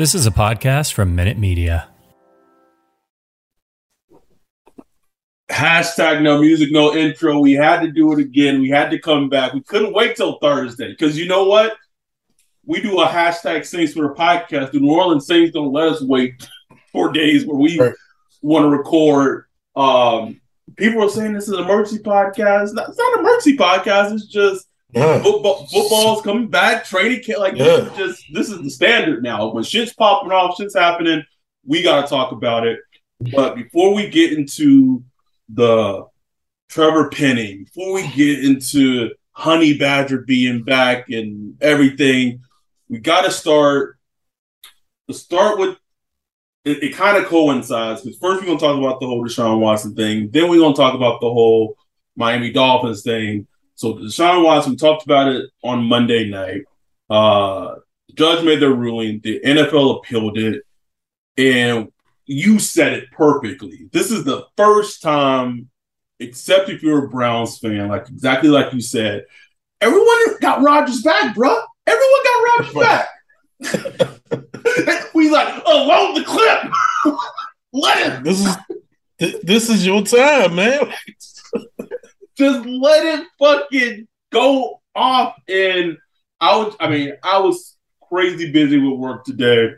This is a podcast from Minute Media. Hashtag no music, no intro. We had to do it again. We had to come back. We couldn't wait till Thursday because you know what? We do a hashtag Saints Twitter podcast. The New Orleans Saints don't let us wait four days where we Right. want to record. Um, people are saying this is an emergency podcast. It's not, it's not an emergency podcast. It's just Yeah. football, football's coming back, training camp. Like this is just this is the standard now. When shit's popping off, shit's happening, we gotta talk about it. But before we get into the Trevor Penning, before we get into Honey Badger being back and everything, we gotta start start with it, it kind of coincides because first we're gonna talk about the whole Deshaun Watson thing, then we're gonna talk about the whole Miami Dolphins thing. So Deshaun Watson, talked about it on Monday night. Uh the judge made their ruling, the NFL appealed it, and you said it perfectly. This is the first time, except if you're a Browns fan, like exactly like you said, everyone got Rodgers back, bro. Everyone got Rodgers back. we like, load the clip. Let him. This is this is your time, man. Just let it fucking go off. And I was, I mean, I was crazy busy with work today,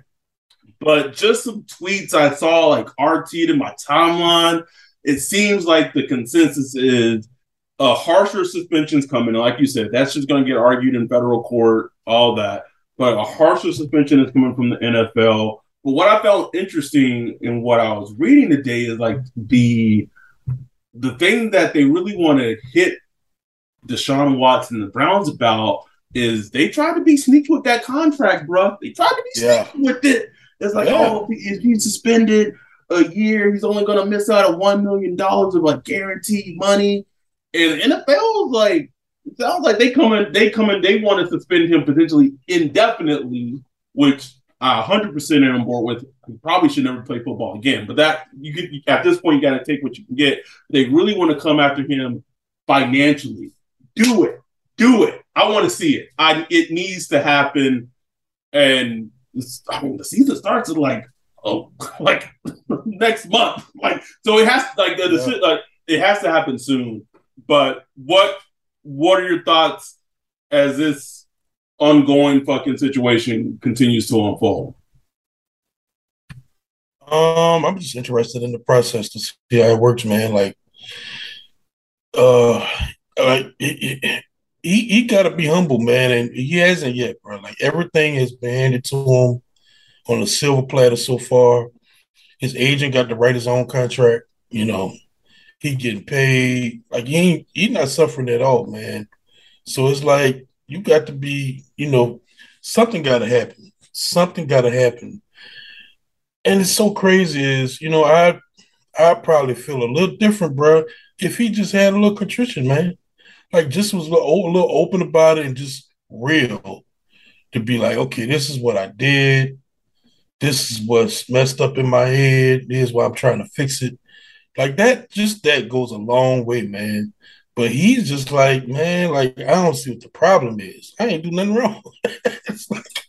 but just some tweets I saw like RT in my timeline. It seems like the consensus is a harsher suspension's coming. Like you said, that's just going to get argued in federal court, all that. But a harsher suspension is coming from the NFL. But what I found interesting in what I was reading today is like the the thing that they really want to hit Deshaun Watson and the Browns about is they tried to be sneaky with that contract, bro. They tried to be Yeah. sneaky with it. It's like, Yeah. oh, if he's suspended a year, he's only going to miss out on one million dollars of like guaranteed money. And the NFL is like, it sounds like they come in, they come in, they want to suspend him potentially indefinitely, which I 100% am on board with. He probably should never play football again. But that you could at this point, you got to take what you can get. They really want to come after him financially. Do it, do it. I want to see it. I it needs to happen. And I mean, the season starts in like oh, like next month. Like so, it has like the, the like it has to happen soon. But what what are your thoughts as this ongoing fucking situation continues to unfold? Um, I'm just interested in the process to see how it works, man. Like, uh, like he he, he got to be humble, man, and he hasn't yet, bro. Like everything has been handed to him on a silver platter so far. His agent got to write his own contract. You know, he getting paid. Like he ain't he not suffering at all, man. So it's like you got to be, you know, something got to happen. Something got to happen and it's so crazy is you know i i probably feel a little different bro if he just had a little contrition man like just was a little, a little open about it and just real to be like okay this is what i did this is what's messed up in my head. Here's why I'm trying to fix it. Like that, just that goes a long way, man. But he's just like, man, like I don't see what the problem is. I ain't do nothing wrong. it's like,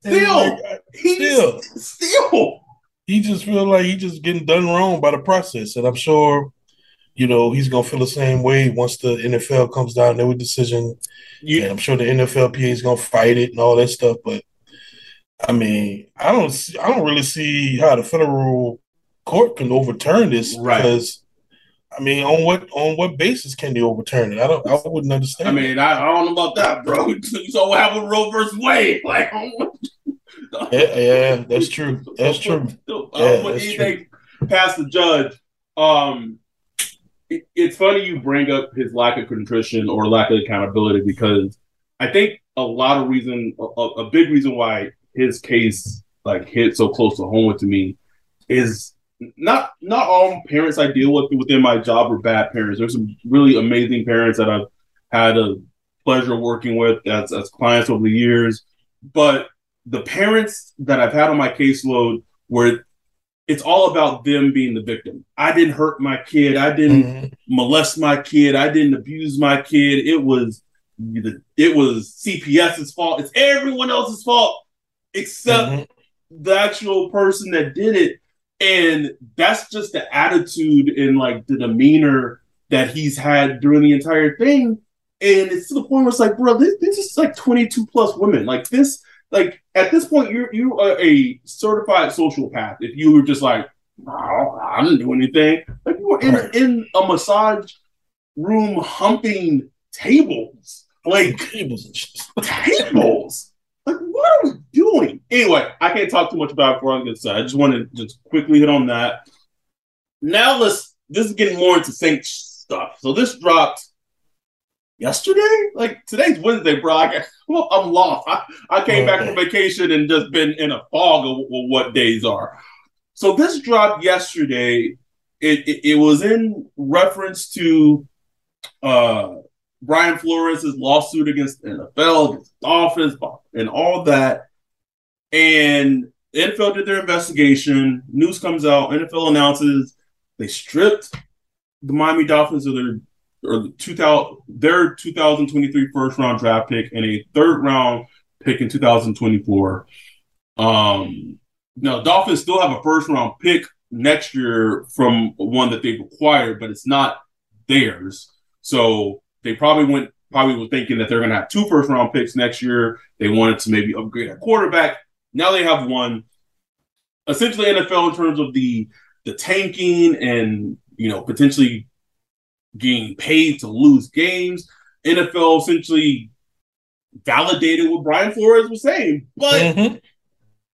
still, like, still, still, he just feel like he just getting done wrong by the process, and I'm sure, you know, he's gonna feel the same way once the NFL comes down there with decision. Yeah, I'm sure the NFLPA is gonna fight it and all that stuff. But I mean, I don't, see, I don't really see how the federal court can overturn this right. because I mean, on what on what basis can they overturn it? I don't. I wouldn't understand. I mean, I, I don't know about that, bro. so we have a Roe versus Wade, like. yeah, yeah, that's true. That's true. Yeah, that's true. past the judge. Um, it, it's funny you bring up his lack of contrition or lack of accountability because I think a lot of reason, a, a big reason why his case like hit so close to home with me is not not all parents I deal with within my job are bad parents. There's some really amazing parents that I've had a pleasure working with as, as clients over the years. But the parents that I've had on my caseload where it's all about them being the victim. I didn't hurt my kid. I didn't mm-hmm. molest my kid. I didn't abuse my kid. It was it was CPS's fault. It's everyone else's fault except mm-hmm. the actual person that did it. And that's just the attitude and like the demeanor that he's had during the entire thing. And it's to the point where it's like, bro, this, this is like 22 plus women. Like this, like at this point, you're you are a certified sociopath. If you were just like, oh, I didn't do anything. Like you were in, right. in a massage room humping tables. Like tables. tables. Like, what are we doing? Anyway, I can't talk too much about it before I get started. I just want to just quickly hit on that. Now let's this is getting more into Saint stuff. So this dropped yesterday? Like today's Wednesday, bro. I, well, I'm lost. I, I came back from vacation and just been in a fog of, what days are. So this dropped yesterday. It, it, it was in reference to uh Brian Flores' lawsuit against NFL, against Dolphins, and all that. And NFL did their investigation. News comes out. NFL announces they stripped the Miami Dolphins of their or 2000 their 2023 first round draft pick and a third round pick in 2024. Um, now Dolphins still have a first round pick next year from one that they've acquired, but it's not theirs. So they probably went probably were thinking that they're going to have two first round picks next year. They wanted to maybe upgrade at quarterback. Now they have one. Essentially, NFL in terms of the the tanking and you know potentially getting paid to lose games. NFL essentially validated what Brian Flores was saying, but mm-hmm.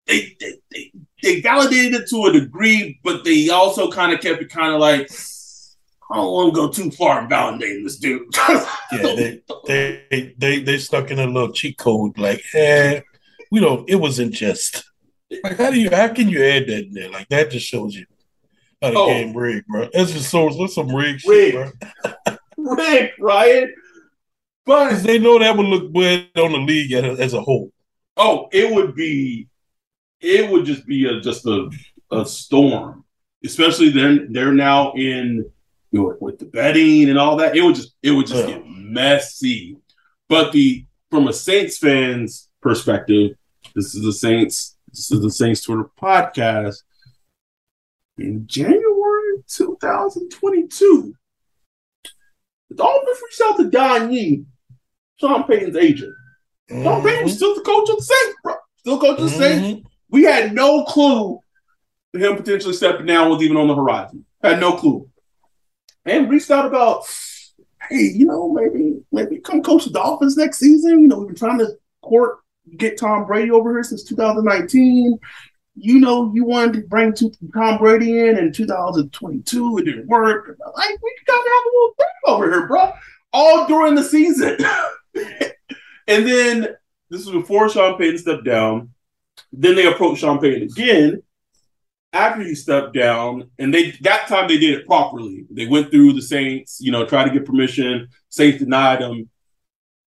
they, they, they they validated it to a degree, but they also kind of kept it kind of like I don't want to go too far in validating this dude. yeah, they, they they they stuck in a little cheat code, like, eh, we don't. It wasn't just like how do you how can you add that in there? Like that just shows you how the oh. game rigged, bro. That's just so what's some rigged shit, bro. rigged, Ryan. But they know that would look bad on the league as a, as a whole. Oh, it would be, it would just be a just a a storm. Especially then they're now in you know, with the betting and all that, it would just it would just yeah. get messy. But the from a Saints fans perspective, this is the Saints. This is the Saints Twitter podcast. In January 2022, the Dolphins reached out to Don Yee, Sean Payton's agent. Mm-hmm. Sean Payton was still the coach of the Saints, bro. Still coach of the mm-hmm. Saints. We had no clue that him potentially stepping down was even on the horizon. Had no clue and reached out about, hey, you know, maybe maybe come coach the Dolphins next season. You know, we've been trying to court get Tom Brady over here since 2019. You know, you wanted to bring to Tom Brady in in 2022. It didn't work. Like, we gotta have a little thing over here, bro. All during the season. and then this was before Sean Payton stepped down. Then they approached Sean Payton again after he stepped down, and they that time they did it properly. They went through the Saints, you know, tried to get permission. Saints denied them.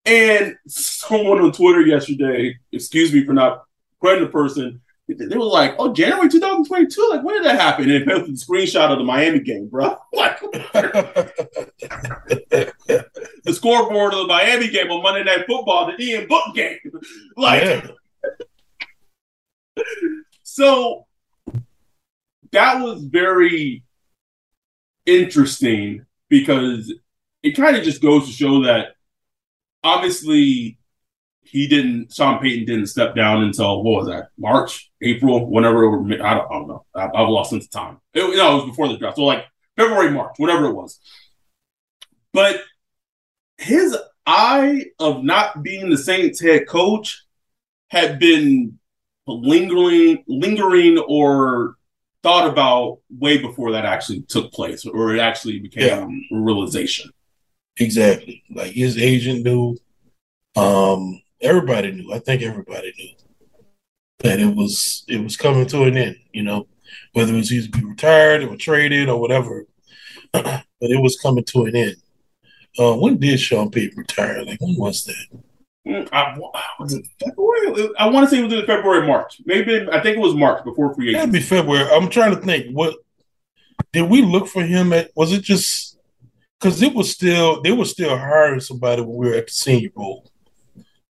And someone on Twitter yesterday, excuse me for not crediting the person, they were like, "Oh, January 2022. Like, when did that happen?" And it posted a screenshot of the Miami game, bro. Like, the scoreboard of the Miami game on Monday Night Football, the Ian Book game. Like, yeah. so that was very interesting because it kind of just goes to show that obviously he didn't Sean Payton didn't step down until what was that March April whenever it, I, don't, I don't know. I, have lost sense of time. It, no it was before the draft. So like February March whatever it was. But his eye of not being the Saints head coach had been lingering lingering or thought about way before that actually took place or it actually became yeah. a realization. Exactly. Like his agent knew um everybody knew. I think everybody knew that it was it was coming to an end. You know, whether it was either be retired or traded or whatever, but it was coming to an end. Uh, when did Sean Payton retire? Like when was that? Mm, I, was it February? I want to say it was in February, March. Maybe I think it was March before free agency. That'd be February. I'm trying to think. What did we look for him at? Was it just because it was still they were still hiring somebody when we were at the Senior Bowl?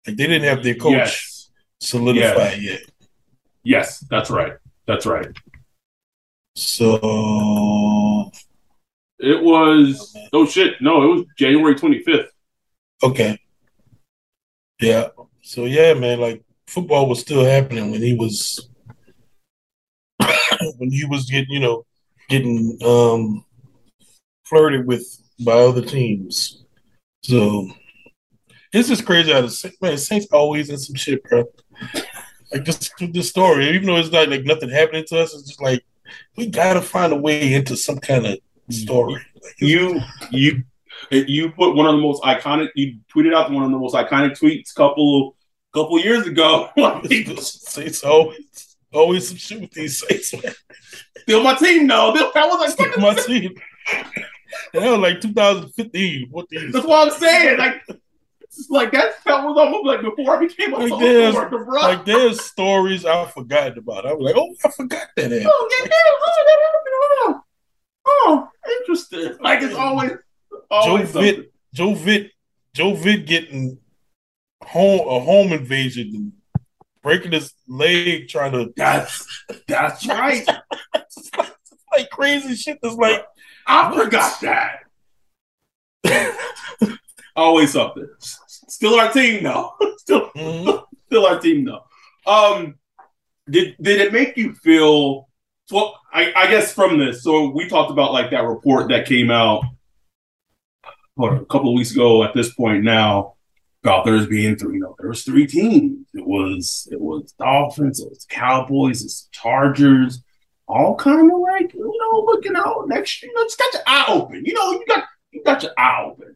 Like they didn't have their coach yes. solidified yes. yet. Yes, that's right. That's right. So it was oh shit. No, it was January 25th. Okay. Yeah. So yeah, man, like football was still happening when he was when he was getting, you know, getting um flirted with by other teams. So it's is crazy how the man Saints always in some shit, bro. Like just this story, even though it's not like nothing happening to us, it's just like we gotta find a way into some kind of story. Like, you you you put one of the most iconic. You tweeted out one of the most iconic tweets couple couple years ago. Saints always always some shit with these Saints. Man. Still my team, no. That was like my team. that was like 2015. What That's what I'm saying. Like like that was almost like before I became a like social worker, bro. Like there's stories I forgot about. I was like, oh, I forgot that. Happened. Oh, yeah, oh, that happened. Oh, oh, interesting. Like it's always, always Joe Vitt, Joe Vitt, Joe Vitt getting home a home invasion and breaking his leg trying to. That's that's right. like crazy shit. That's like I forgot that. Always something. Still our team though. still, mm-hmm. still our team though. Um, did did it make you feel? Well, I, I guess from this. So we talked about like that report that came out what, a couple of weeks ago. At this point now, about there's being three. You know, there was three teams. It was it was Dolphins, it was Cowboys, it's Chargers. All kind of like you know looking out next. You know, just got your eye open. You know, you got you got your eye open.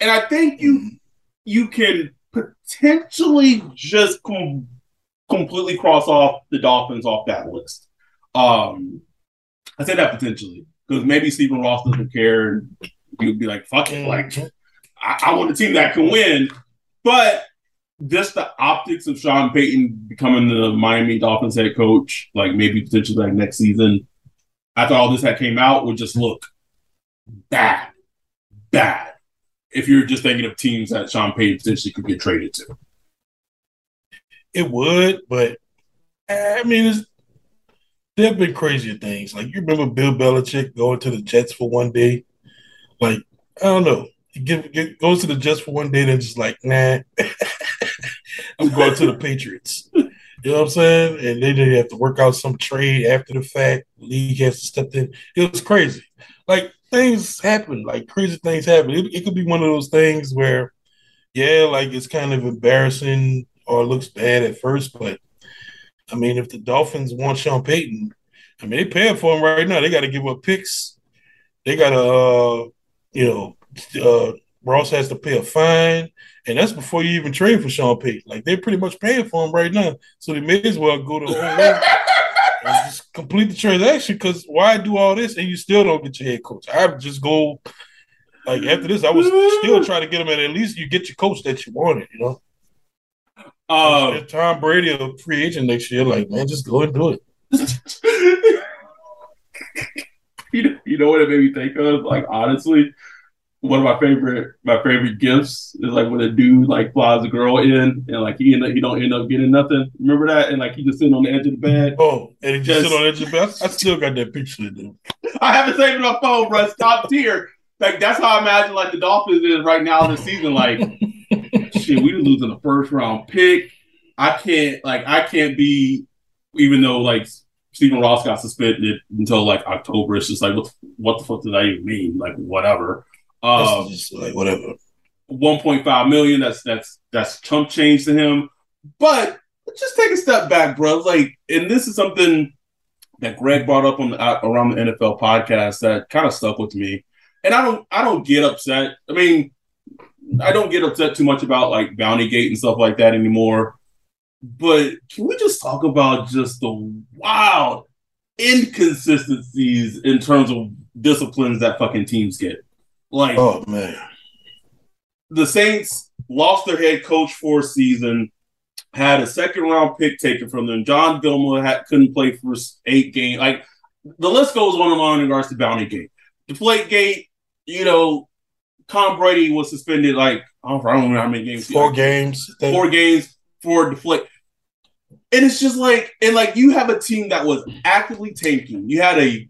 And I think you mm-hmm. You can potentially just com- completely cross off the Dolphins off that list. Um, I say that potentially because maybe Stephen Ross doesn't care and you'd be like, "Fuck it!" Like, I-, I want a team that can win. But just the optics of Sean Payton becoming the Miami Dolphins head coach, like maybe potentially like next season, after all this had came out, would just look bad, bad if you're just thinking of teams that Sean Payton potentially could get traded to. It would, but eh, I mean, there have been crazier things. Like you remember Bill Belichick going to the Jets for one day. Like I don't know, he give, goes to the Jets for one day, then just like nah, I'm going to the Patriots. You know what I'm saying? And then they have to work out some trade after the fact. The league has to step in. It was crazy. Like things happen, like crazy things happen. It, it could be one of those things where, yeah, like it's kind of embarrassing or looks bad at first, but I mean, if the Dolphins want Sean Payton, I mean, they paying for him right now. They got to give up picks. They got to, uh, you know, uh, Ross has to pay a fine, and that's before you even trade for Sean Payton. Like they're pretty much paying for him right now, so they may as well go to just complete the transaction because why do all this and you still don't get your head coach? I would just go like after this, I was still trying to get him at at least you get your coach that you wanted, you know. Um, Tom Brady a free agent next year, like man, just go and do it. you, you know what it made me think of? Like honestly, one of my favorite my favorite gifts is like when a dude like flies a girl in and like he end up, he don't end up getting nothing. Remember that? And like he just sitting on the edge of the bed. Oh, and he just, just sit on the edge of the bed. I still got that picture, dude. I haven't saved it on my phone, bro. It's top tier. Like that's how I imagine like the Dolphins is right now this season. Like shit, we losing the first round pick. I can't like I can't be even though like Stephen Ross got suspended until like October. It's just like what what the fuck does that even mean? Like whatever. Um, just like whatever. 1.5 million. That's that's that's chump change to him. But just take a step back, bro. Like, and this is something that Greg brought up on the uh, around the NFL podcast that kind of stuck with me. And I don't I don't get upset. I mean, I don't get upset too much about like Bounty Gate and stuff like that anymore. But can we just talk about just the wild inconsistencies in terms of disciplines that fucking teams get? Like, oh man, the Saints lost their head coach for a season, had a second round pick taken from them. John Gilmore had, couldn't play for eight games. Like the list goes on and on in regards to Bounty Gate. Deflate Gate, you know, Tom Brady was suspended like I don't, remember how many games. Four games. Four games for deflate. And it's just like, and like you have a team that was actively tanking. You had a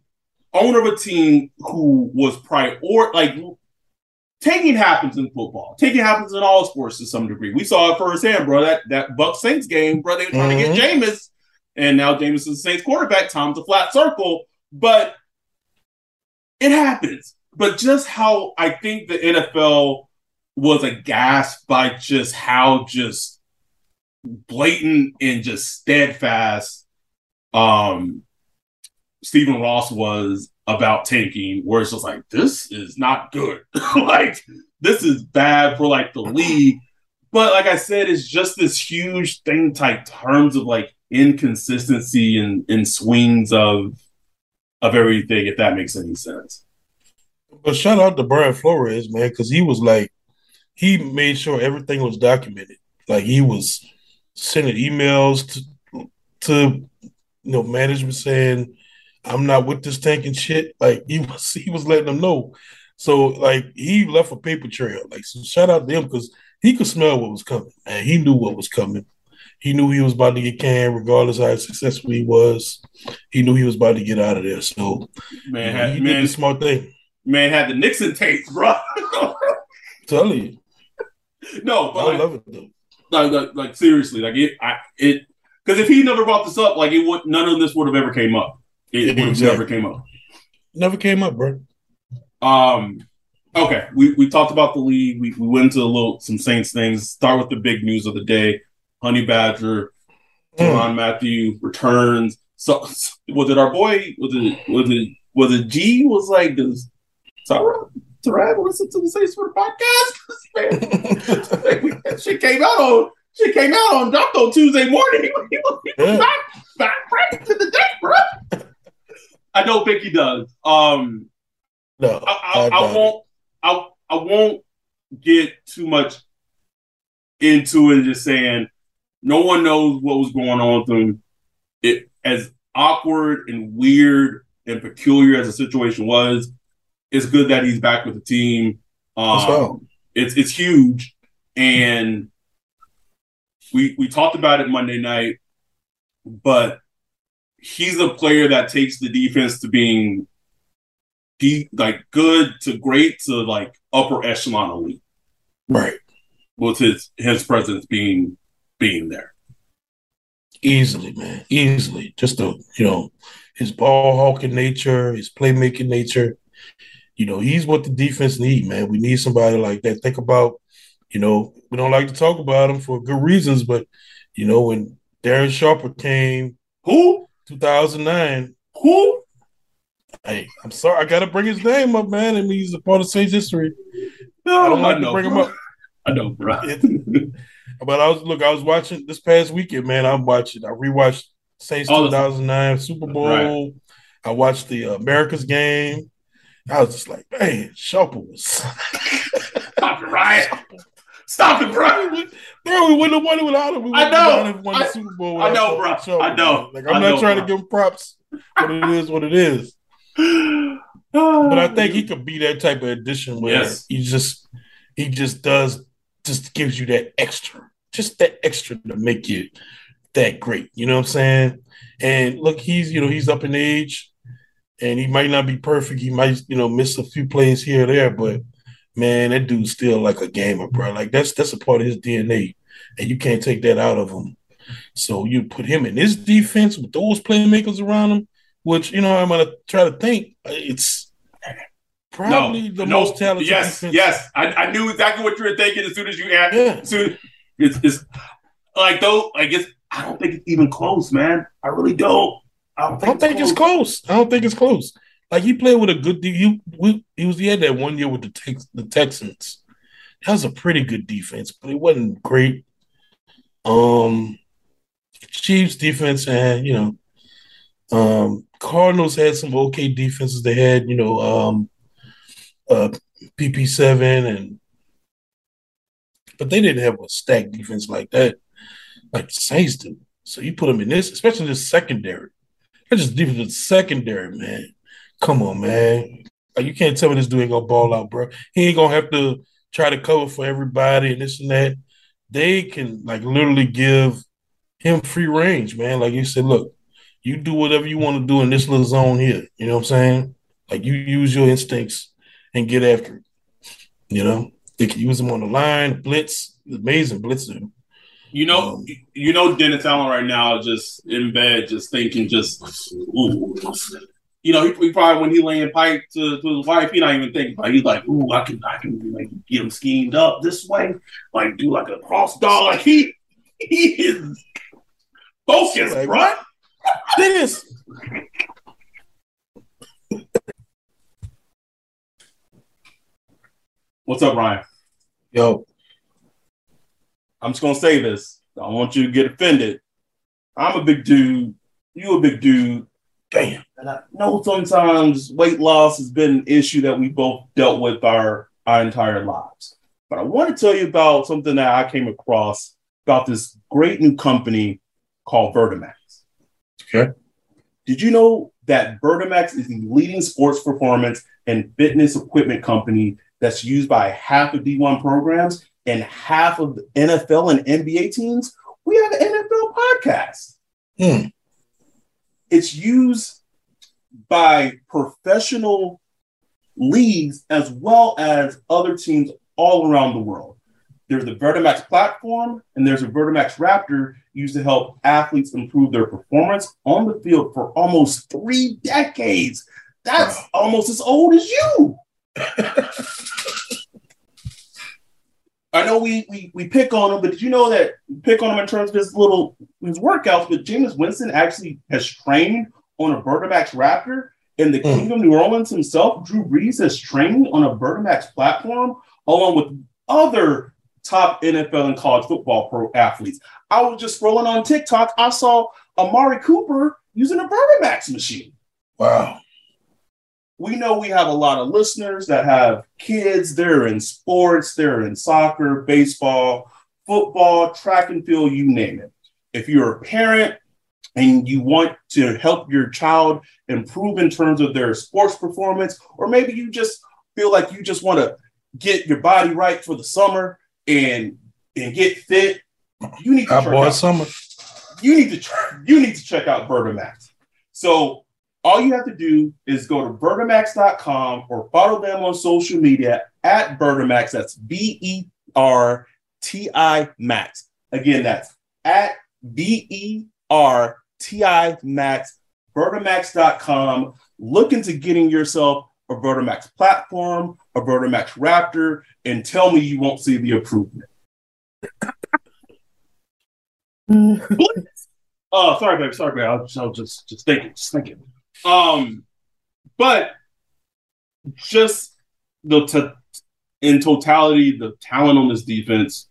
owner of a team who was prior like taking happens in football. Taking happens in all sports to some degree. We saw it firsthand, bro. That that Buck Saints game, bro. They were trying mm-hmm. to get mm-hmm. Jameis, and now Jameis is the Saints quarterback. Tom's a flat circle, but it happens. But just how I think the NFL was aghast by just how just blatant and just steadfast um Stephen Ross was about tanking, where it's just like, this is not good. like, this is bad for like the league. But like I said, it's just this huge thing type terms of like inconsistency and, and swings of of everything, if that makes any sense. But shout out to Brian Flores, man, because he was like, he made sure everything was documented. Like he was sending emails to to you know management saying I'm not with this tanking shit. Like he was, he was letting them know. So like he left a paper trail. Like so, shout out to him because he could smell what was coming, and he knew what was coming. He knew he was about to get canned, regardless how successful he was. He knew he was about to get out of there. So man, he man, did the smart thing. Man had the Nixon tapes, bro. Tell you. No, but I like, love it though. Like, like, like seriously, like it, I, it, because if he never brought this up, like it would, none of this would have ever came up. It, exactly. never came up. Never came up, bro. Um. Okay, we, we talked about the league. We, we went into a little some Saints things. Start with the big news of the day: Honey Badger, mm. Mathieu returns. So was it our boy? Was it was it was it G? Was like does Sarah Tarab listen to the Saints Twitter podcast? she came out on she came out on on Tuesday morning. He, he, he was yeah. back back to the day, bro. I don't think he does. Um, no, I, I, I won't. I I won't get too much into it. Just saying, no one knows what was going on with him. It as awkward and weird and peculiar as the situation was. It's good that he's back with the team. Um, it's it's huge, and we we talked about it Monday night, but he's a player that takes the defense to being de- like good to great to like upper echelon elite. Right. With his his presence being being there. Easily, man. Easily. Just the you know, his ball hawking nature, his playmaking nature. You know, he's what the defense need, man. We need somebody like that. Think about, you know, we don't like to talk about him for good reasons, but you know, when Darren Sharper came, who 2009. Who? Hey, I'm sorry. I got to bring his name up, man. I mean, he's a part of Saints history. No, I don't like I know, to bring bro. him up. I know, bro. but I was look. I was watching this past weekend, man. I'm watching. I rewatched Saints oh, 2009 Super Bowl. Right. I watched the uh, America's game. I was just like, man, Sharper was right. Stop it, bro. Bro, we wouldn't have won it without him. We I know. won I, the Super Bowl. I know, bro. Show, I know. Like I'm I not know, trying bro. to give him props, but it is what it is. But I think he could be that type of addition where Yes. he just he just does just gives you that extra, just that extra to make you that great. You know what I'm saying? And look, he's you know he's up in age, and he might not be perfect. He might you know miss a few plays here or there, but man, that dude's still like a gamer, bro. Like that's that's a part of his DNA, and you can't take that out of him. So you put him in this defense with those playmakers around him, which you know I'm gonna try to think it's probably the most talented Yes, defense. yes. I, I knew exactly what you were thinking as soon as you asked. Yeah. Soon, it's, it's like though. I guess I don't think it's even close, man. I really don't. I don't I don't think it's close. I don't think it's close. Like he played with a good. He he was he had that one year with the Tex, the Texans. That was a pretty good defense, but it wasn't great. Um, Chiefs defense and you know, um, Cardinals had some okay defenses. They had you know, um, uh, PP seven and, but they didn't have a stacked defense like that, like the Saints do. So you put them in this, especially this secondary. That's just defense secondary, man. Come on, man. You can't tell me this dude ain't gonna ball out, bro. He ain't gonna have to try to cover for everybody and this and that. They can like literally give him free range, man. Like you said, look, you do whatever you want to do in this little zone here. You know what I'm saying? Like you use your instincts and get after it. You know, they can use them on the line, blitz, amazing blitzer. You know, Um, you know, Dennis Allen right now just in bed, just thinking, just ooh. You know, he, he probably when he laying pipe to, to his wife, he not even thinking about. It. He's like, "Ooh, I can, I can like get him schemed up this way, like do like a cross dog." Like he, he is focused, Like? This What's up, Ryan? yo, I'm just gonna say this. I don't want you to get offended. I'm a big dude. You a big dude. Damn. And I know sometimes weight loss has been an issue that we both dealt with our, our entire lives. But I want to tell you about something that I came across about this great new company called Vertimax. Okay. Did you know that Vertimax is the leading sports performance and fitness equipment company that's used by half of D1 programs and half of the NFL and NBA teams? We have an NFL podcast Hmm. It's used by professional leagues as well as other teams all around the world. There's the Vertimax platform and there's a Vertimax Raptor used to help athletes improve their performance on the field for almost three decades. That's Wow. almost as old as you. I know we, we we pick on him, but did you know that pick on him in terms of his little his workouts? But Jameis Winston actually has trained on a Vertimax Raptor, and the Mm. King of New Orleans himself, Drew Brees, has trained on a Vertimax platform along with other top NFL and college football pro athletes. I was just scrolling on TikTok. I saw Amari Cooper using a Vertimax machine Wow. We know we have a lot of listeners that have kids. They're in sports, they're in soccer, baseball, football, track and field, you name it. If you're a parent and you want to help your child improve in terms of their sports performance, or maybe you just feel like you just want to get your body right for the summer and and get fit, you need to I check out summer. you need to you need to check out Vertimax. So all you have to do is go to Vertimax.com or follow them on social media at Vertimax. That's V E R T I Max. Again, that's at V E R T I Max. Vertimax.com. Look into getting yourself a Vertimax platform, a Vertimax Raptor, and tell me you won't see the improvement. Oh, sorry, baby. Sorry, baby. I was, I was just just thinking, just thinking. Um, but just the t- in totality, the talent on this defense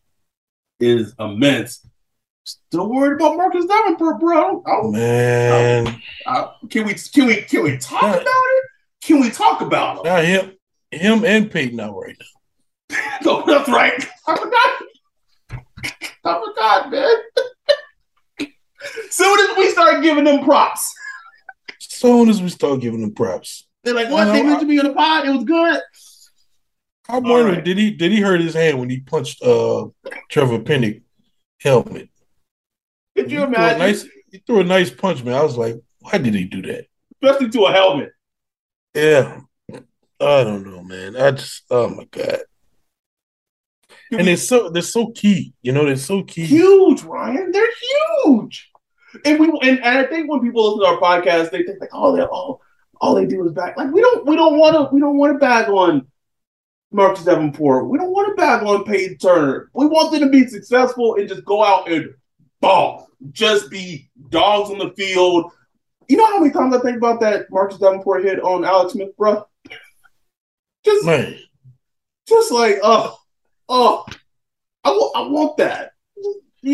is immense. Still worried about Marcus Davenport, bro. I don't- Man, I- can we can we can we talk about it? Can we talk about him? now him, him and Payton out right now. no, that's right. I forgot. I forgot, man. Soon as we start giving them props. Soon as we start giving them props. They're like, what? They mentioned me on the pod. It was good. I'm wondering, right. did he did he hurt his hand when he punched uh Trevor Penning helmet? Could you he imagine? Threw nice, he threw a nice punch, man. I was like, why did he do that? Especially to a helmet. Yeah. I don't know, man. I just oh my god. And they're so they're so key, you know. They're so key. Huge, Ryan. They're huge. And we and, and I think when people listen to our podcast, they think like, oh, they all all they do is back. Like we don't we don't want to we don't want to bag on Marcus Davenport. We don't want to bag on Payton Turner. We want them to be successful and just go out and ball, just be dogs on the field. You know how many times I think about that Marcus Davenport hit on Alex Smith, bro? Just, Man. just like, oh, oh, I, w- I want that.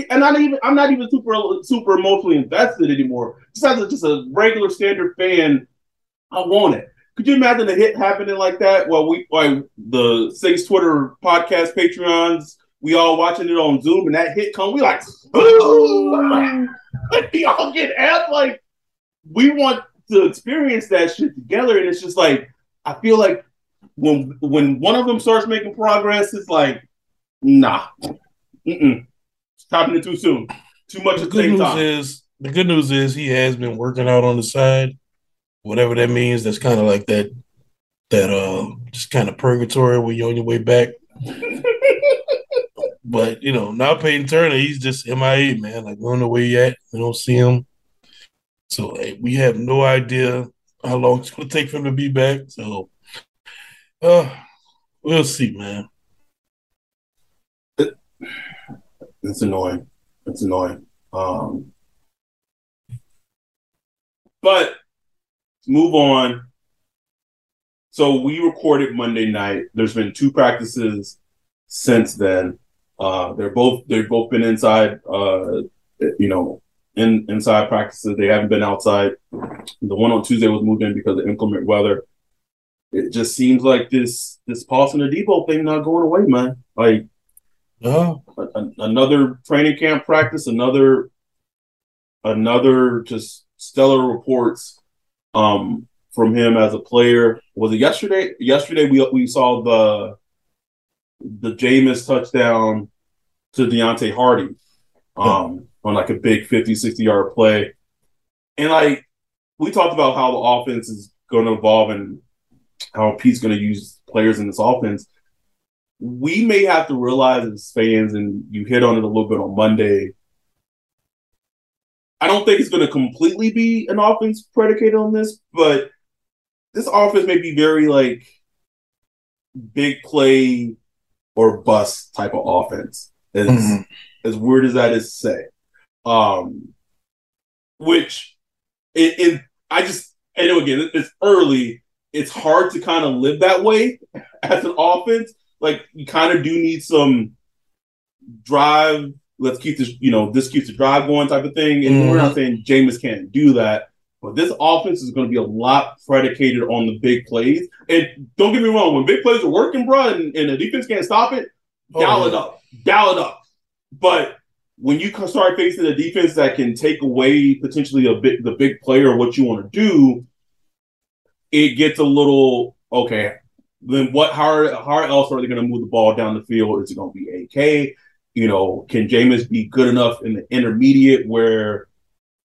And I even I'm not even super super emotionally invested anymore. Just as a, just a regular standard fan, I want it. Could you imagine a hit happening like that? Well, we like the Saints Twitter podcast Patreons, we all watching it on Zoom, and that hit come, we like, we all get amped. Like we want to experience that shit together, and it's just like I feel like when when one of them starts making progress, it's like, nah, mm stopping it too soon, too much the at the same time. Is, the good news is he has been working out on the side whatever that means. That's kind of like that that uh just kind of purgatory when you're on your way back. but you know, now Payton Turner, he's just MIA, man. Like we don't know where he at. We don't see him. So hey, we have no idea how long it's gonna take for him to be back. So uh we'll see, man. It, it's annoying. It's annoying. Um but move on. So we recorded Monday night. There's been two practices since then. Uh, they're both they've both been inside. Uh, you know, in inside practices. They haven't been outside. The one on Tuesday was moved in because of inclement weather. It just seems like this this Paulson Adebo thing not going away, man. Like, oh. Another training camp practice, another another just stellar reports um, from him as a player. Was it yesterday? Yesterday we we saw the the Jameis touchdown to Deonte Harty um, on like a big 50, 60 yard play. And like we talked about how the offense is going to evolve and how Pete's going to use players in this offense. We may have to realize as fans, and you hit on it a little bit on Monday, I don't think it's going to completely be an offense predicated on this, but this offense may be very like big play or bust type of offense. As mm-hmm. as weird as that is to say, um, which it, it I just I know again it's early. It's hard to kind of live that way as an offense. Like you kind of do need some drive let's keep this, you know, this keeps the drive going type of thing. And mm-hmm. we're not saying Jameis can't do that, but this offense is going to be a lot predicated on the big plays. And don't get me wrong, when big plays are working, bro, and, and the defense can't stop it, dial oh, it up, dial it up. But when you start facing a defense that can take away potentially a bit the big player what you want to do, it gets a little okay. Then what? How, how else are they going to move the ball down the field? Is it going to be AK? you know, can Jameis be good enough in the intermediate where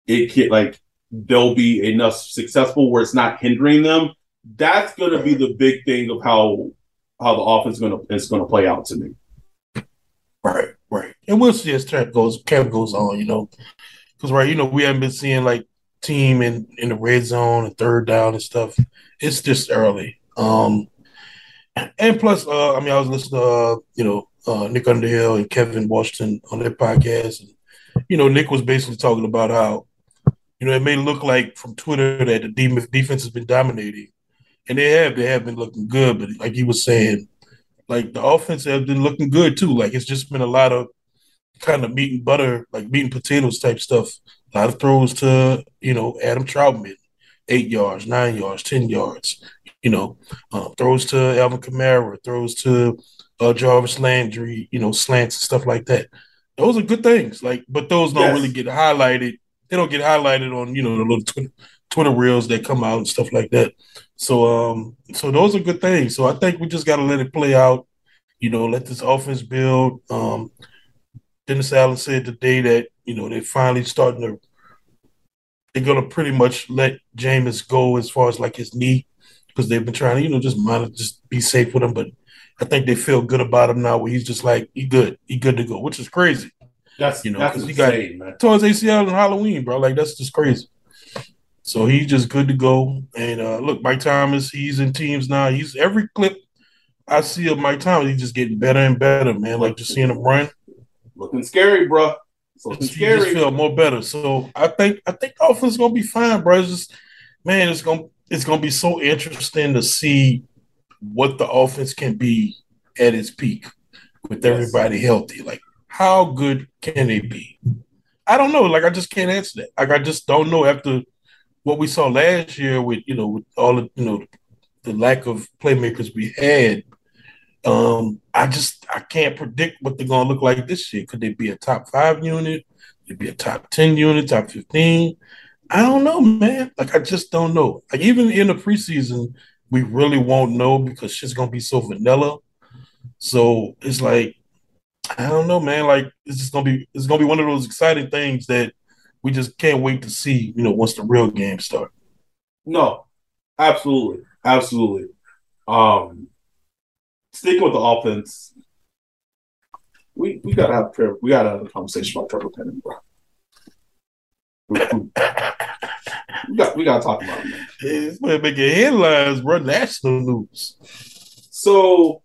it can like they'll be enough successful where it's not hindering them? That's going to be the big thing of how how the offense is going to is going to play out to me. Right, right, and we'll see as camp goes camp goes on. You know, because right, you know, we haven't been seeing like team in in the red zone and third down and stuff. It's just early. Um, and plus, uh, I mean, I was listening to uh, you know uh, Nick Underhill and Kevin Washington on their podcast. And, you know, Nick was basically talking about how, you know, it may look like from Twitter that the defense has been dominating. And they have, they have been looking good. But like he was saying, like the offense has been looking good too. Like it's just been a lot of kind of meat and butter, like meat and potatoes type stuff. A lot of throws to, you know, Adam Trautman, eight yards, nine yards, 10 yards, you know, uh, throws to Alvin Kamara, throws to uh, Jarvis Landry, you know, slants and stuff like that. Those are good things. Like, but those don't yes. really get highlighted. They don't get highlighted on you know the little Twitter, Twitter reels that come out and stuff like that. So, um, so those are good things. So I think we just got to let it play out. You know, let this offense build. Um, Dennis Allen said today that you know they're finally starting to. They're gonna pretty much let Jameis go as far as like his knee, because they've been trying to you know just mind just be safe with him. But I think they feel good about him now. Where he's just like he good, he good to go, which is crazy. That's you know because he got man. towards ACL on Halloween, bro. Like that's just crazy. So he's just good to go. And uh, look, Mike Thomas, he's in teams now. He's every clip I see of Mike Thomas, he's just getting better and better, man. Like just seeing him run. Looking scary, bro. looking scary. Just feel more better. So I think I think the offense is gonna be fine, bro. It's just man, it's gonna it's gonna be so interesting to see what the offense can be at its peak with everybody healthy. Like, how good can they be? I don't know. Like, I just can't answer that. Like, I just don't know after what we saw last year with you know with all the you know the lack of playmakers we had. Um, I just I can't predict what they're gonna look like this year. Could they be a top five unit? Could be a top ten unit, top fifteen? I don't know, man. Like I just don't know. Like even in the preseason, we really won't know because shit's gonna be so vanilla. So it's like I don't know, man. Like it's just gonna be it's gonna be one of those exciting things that we just can't wait to see, you know, once the real game start. No, absolutely, absolutely. Um, sticking with the offense, we we gotta have we gotta have a conversation about Trevor Penning, bro. We, got we gotta talk about him. Man. It's making headlines, bro. National news. So,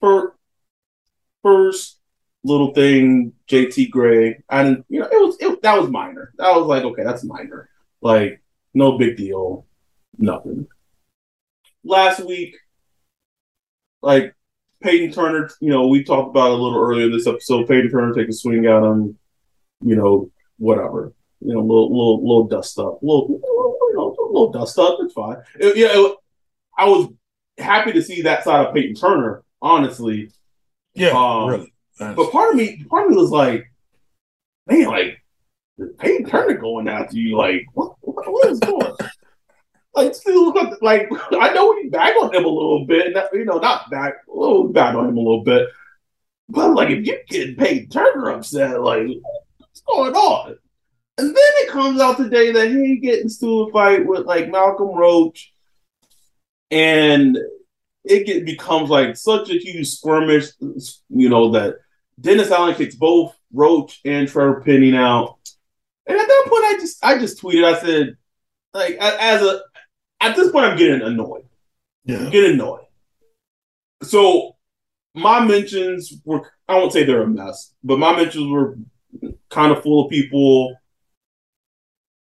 for first little thing, JT Gray. And you know, it was it, that was minor. That was like, okay, that's minor. Like, no big deal. Nothing. Last week, like Payton Turner, you know, we talked about a little earlier in this episode. Payton Turner take a swing at him, you know, whatever. You know, little little little dust up, little you know, little dust up. It's fine. It, yeah, it, I was happy to see that side of Payton Turner. Honestly, yeah, um, really. But part of me, part of me was like, man, like Payton Turner going after you, like what, what, what is going? like still like I know we back on him a little bit, not, you know, not back a little back on him a little bit, but like if you get Payton Turner upset, like going on? And then it comes out today that he gets into a fight with like Malcolm Roach, and it get, becomes like such a huge skirmish, you know, that Dennis Allen kicks both Roach and Trevor Penning out. And at that point, I just I just tweeted. I said, like, as a at this point, I'm getting annoyed. Yeah, I'm getting annoyed. So my mentions were I won't say they're a mess, but my mentions were kind of full of people.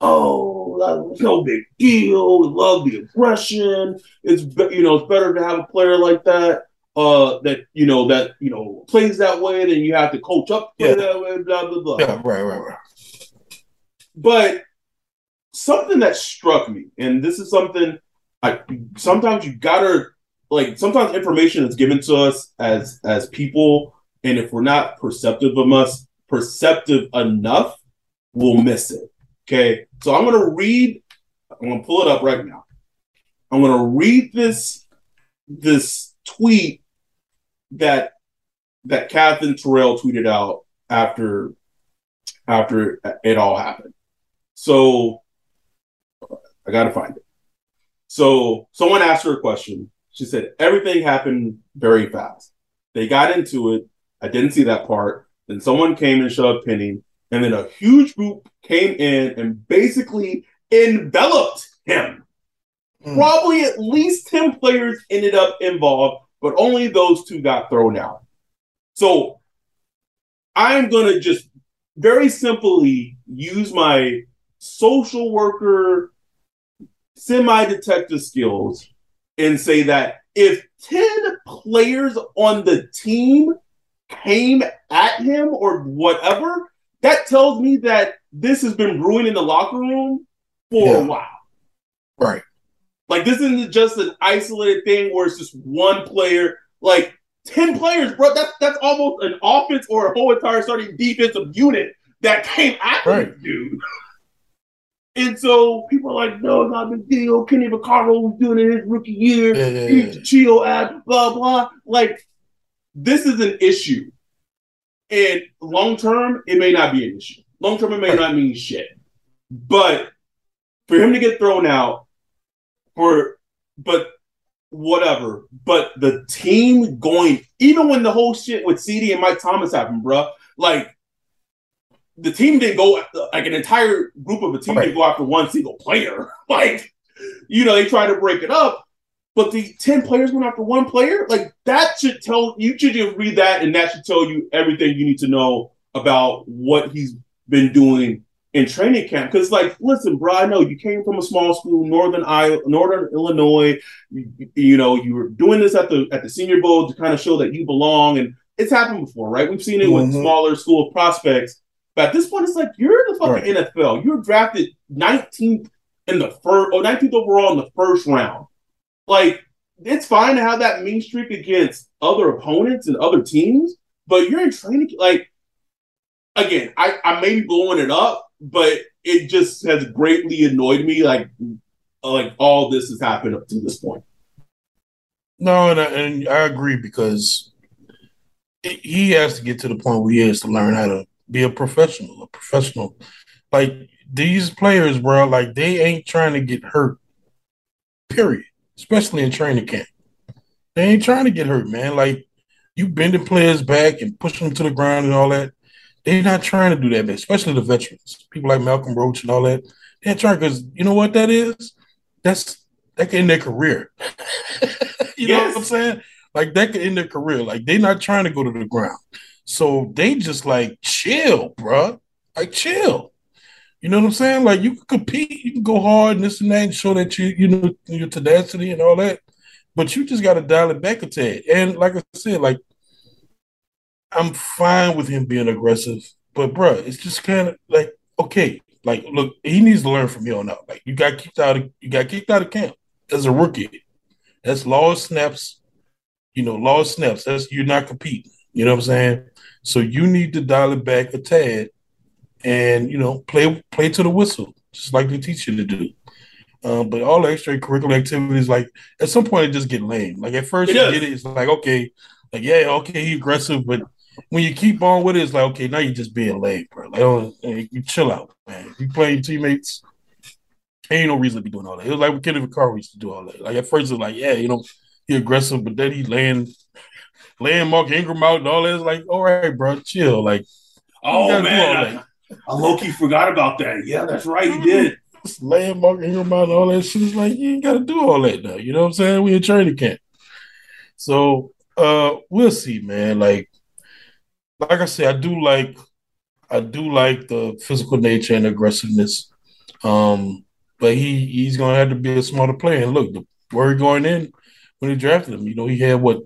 Oh, that was no big deal. We love the aggression. It's you know it's better to have a player like that uh that you know that you know plays that way, then you have to coach up yeah. that way, blah blah blah. Yeah, right, right, right. But something that struck me, and this is something I sometimes you gotta like sometimes information is given to us as as people, and if we're not perceptive of us perceptive enough, we'll miss it. Okay, so I'm gonna read. I'm gonna pull it up right now. I'm gonna read this this tweet that that Katherine Terrell tweeted out after after it all happened. So I gotta find it. So someone asked her a question. She said everything happened very fast. They got into it. I didn't see that part. Then someone came and shoved Penny, and then a huge group came in and basically enveloped him. Mm. Probably at least 10 players ended up involved but only those two got thrown out. So I'm going to just very simply use my social worker semi detective skills and say that if 10 players on the team came at him or whatever, that tells me that this has been brewing in the locker room for yeah. a while. Right. Like this isn't just an isolated thing where it's just one player. Like ten players, bro. That's that's almost an offense or a whole entire starting defensive unit that came after right. dude. And so people are like, no, not a big deal. Kenny Vaccaro was doing it his rookie year. Yeah, yeah, yeah. Chill at blah blah. Like, this is an issue. And long term, it may not be an issue. Long term, it may not mean shit. But for him to get thrown out, for but whatever. But the team going, even when the whole shit with CD and Mike Thomas happened, bro, like the team didn't go like an entire group of a team right. didn't go after one single player. Like, you know, they tried to break it up, but the 10 players went after one player. Like that should tell you should just read that and that should tell you everything you need to know about what he's been doing in training camp. Because, like, listen, bro, I know you came from a small school, northern Iowa, northern Illinois. You, you, know, you were doing this at the at the Senior Bowl to kind of show that you belong, and it's happened before, right? We've seen it mm-hmm. with smaller school prospects. But at this point, it's like you're the fucking right. NFL. You're drafted 19th in the first, or 19th overall in the first round. Like, it's fine to have that mean streak against other opponents and other teams, but you're in training. Like, again, I, I may be blowing it up, but it just has greatly annoyed me. Like, like all this has happened up to this point. No, and I, and I agree because he has to get to the point where he has to learn how to be a professional, a professional. Like these players, bro, like they ain't trying to get hurt. Period. Especially in training camp, they ain't trying to get hurt, man. Like you bending players back and pushing them to the ground and all that. They're not trying to do that, especially the veterans, people like Malcolm Roach and all that. They're trying because you know what that is? That's that can end their career. you yes. know what I'm saying? Like that could end their career. Like they're not trying to go to the ground. So they just like chill, bro. Like chill. You know what I'm saying? Like you can compete, you can go hard and this and that, and show that you you know your tenacity and all that. But you just got to dial it back a tad. And like I said, like I'm fine with him being aggressive, but bro, it's just kind of like okay, like look, he needs to learn from here on out. Like you got kicked out of you got kicked out of camp as a rookie. That's lost snaps. You know, lost snaps. That's you're not competing. You know what I'm saying? So you need to dial it back a tad, and you know, play play to the whistle, just like they teach you to do. Um, but all the extracurricular activities, like at some point, it just get lame. Like at first, it you get it, it's like okay, like yeah, okay, he aggressive, but when you keep on with it, it's like okay, now you're just being lame, bro. Like, oh, you chill out, man. You playing teammates. Ain't no reason to be doing all that. It was like when Kenny Vaccaro used to do all that. Like at first, it's like, yeah, you know, he aggressive, but then he laying, laying Mark Ingram out and all that. It's like, all right, bro, chill. Like, oh man, I, low key forgot about that. Yeah, that's right, he did. laying Mark Ingram out and all that shit. It's like you ain't got to do all that now. You know what I'm saying? We in training camp, so uh, we'll see, man. Like like I said, I do like I do like the physical nature and aggressiveness. Um, but he he's gonna have to be a smarter player. And look, the, where he going in when he drafted him, you know, he had what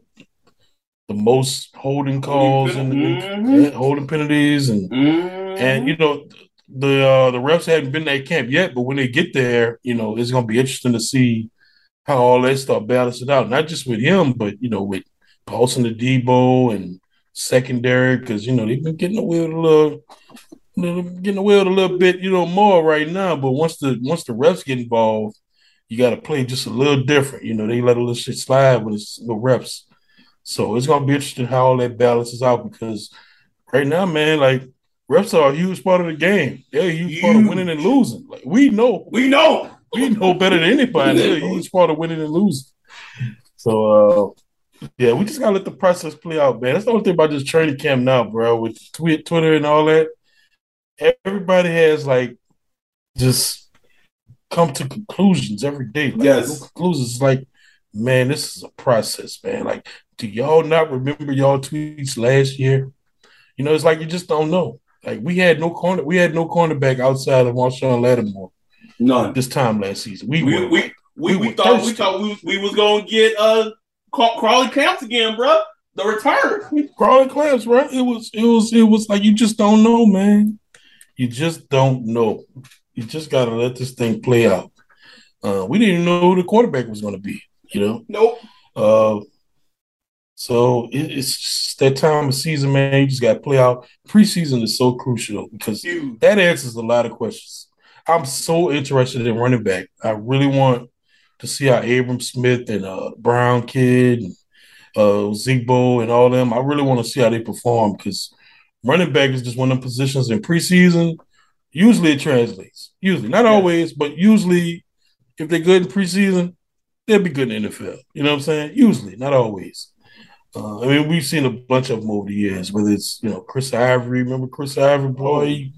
the most holding calls and mm-hmm. holding penalties and mm-hmm. And you know the uh, the refs haven't been at camp yet, but when they get there, you know, it's gonna be interesting to see how all that stuff balances out. Not just with him, but you know, with Paulson Adebo and secondary because you know they've been getting away with a little, little getting away with a little bit, you know, more right now. But once the once the refs get involved, you got to play just a little different. You know, they let a little shit slide when it's the refs. So it's gonna be interesting how all that balances out because right now, man, like refs are a huge part of the game. They're a huge, huge. part of winning and losing. Like we know, we know, we know better than anybody. They're a huge part of winning and losing. So uh yeah, we just gotta let the process play out, man. That's the only thing about this training camp now, bro. With tweet, Twitter, and all that, everybody has like just come to conclusions every day. Like, yes, conclusions. Like, man, this is a process, man. Like, do y'all not remember y'all tweets last year? You know, it's like you just don't know. Like, we had no corner, we had no cornerback outside of Marshon Lattimore. None this time last season. We we, were, we, we, we, we thought we thought we, we was gonna get uh Crawley Clamps again, bro. The return. Crawley Clamps, right? It was, it was, it was like you just don't know, man. You just don't know. You just gotta let this thing play out. Uh, we didn't even know who the quarterback was going to be. You know. Nope. Uh, So it, it's just that time of season, man. You just got to play out. Preseason is so crucial because that answers a lot of questions. I'm so interested in running back. I really want to see how Abram Smith and uh, Brown Kid, and, uh, Zigbo, and all them. I really want to see how they perform because running back is just one of the positions in preseason. Usually it translates. Usually, not always, but usually, if they're good in preseason, they'll be good in the NFL. You know what I'm saying? Usually, not always. Uh, I mean, we've seen a bunch of them over the years, whether it's you know Chris Ivory. Remember Chris Ivory, boy?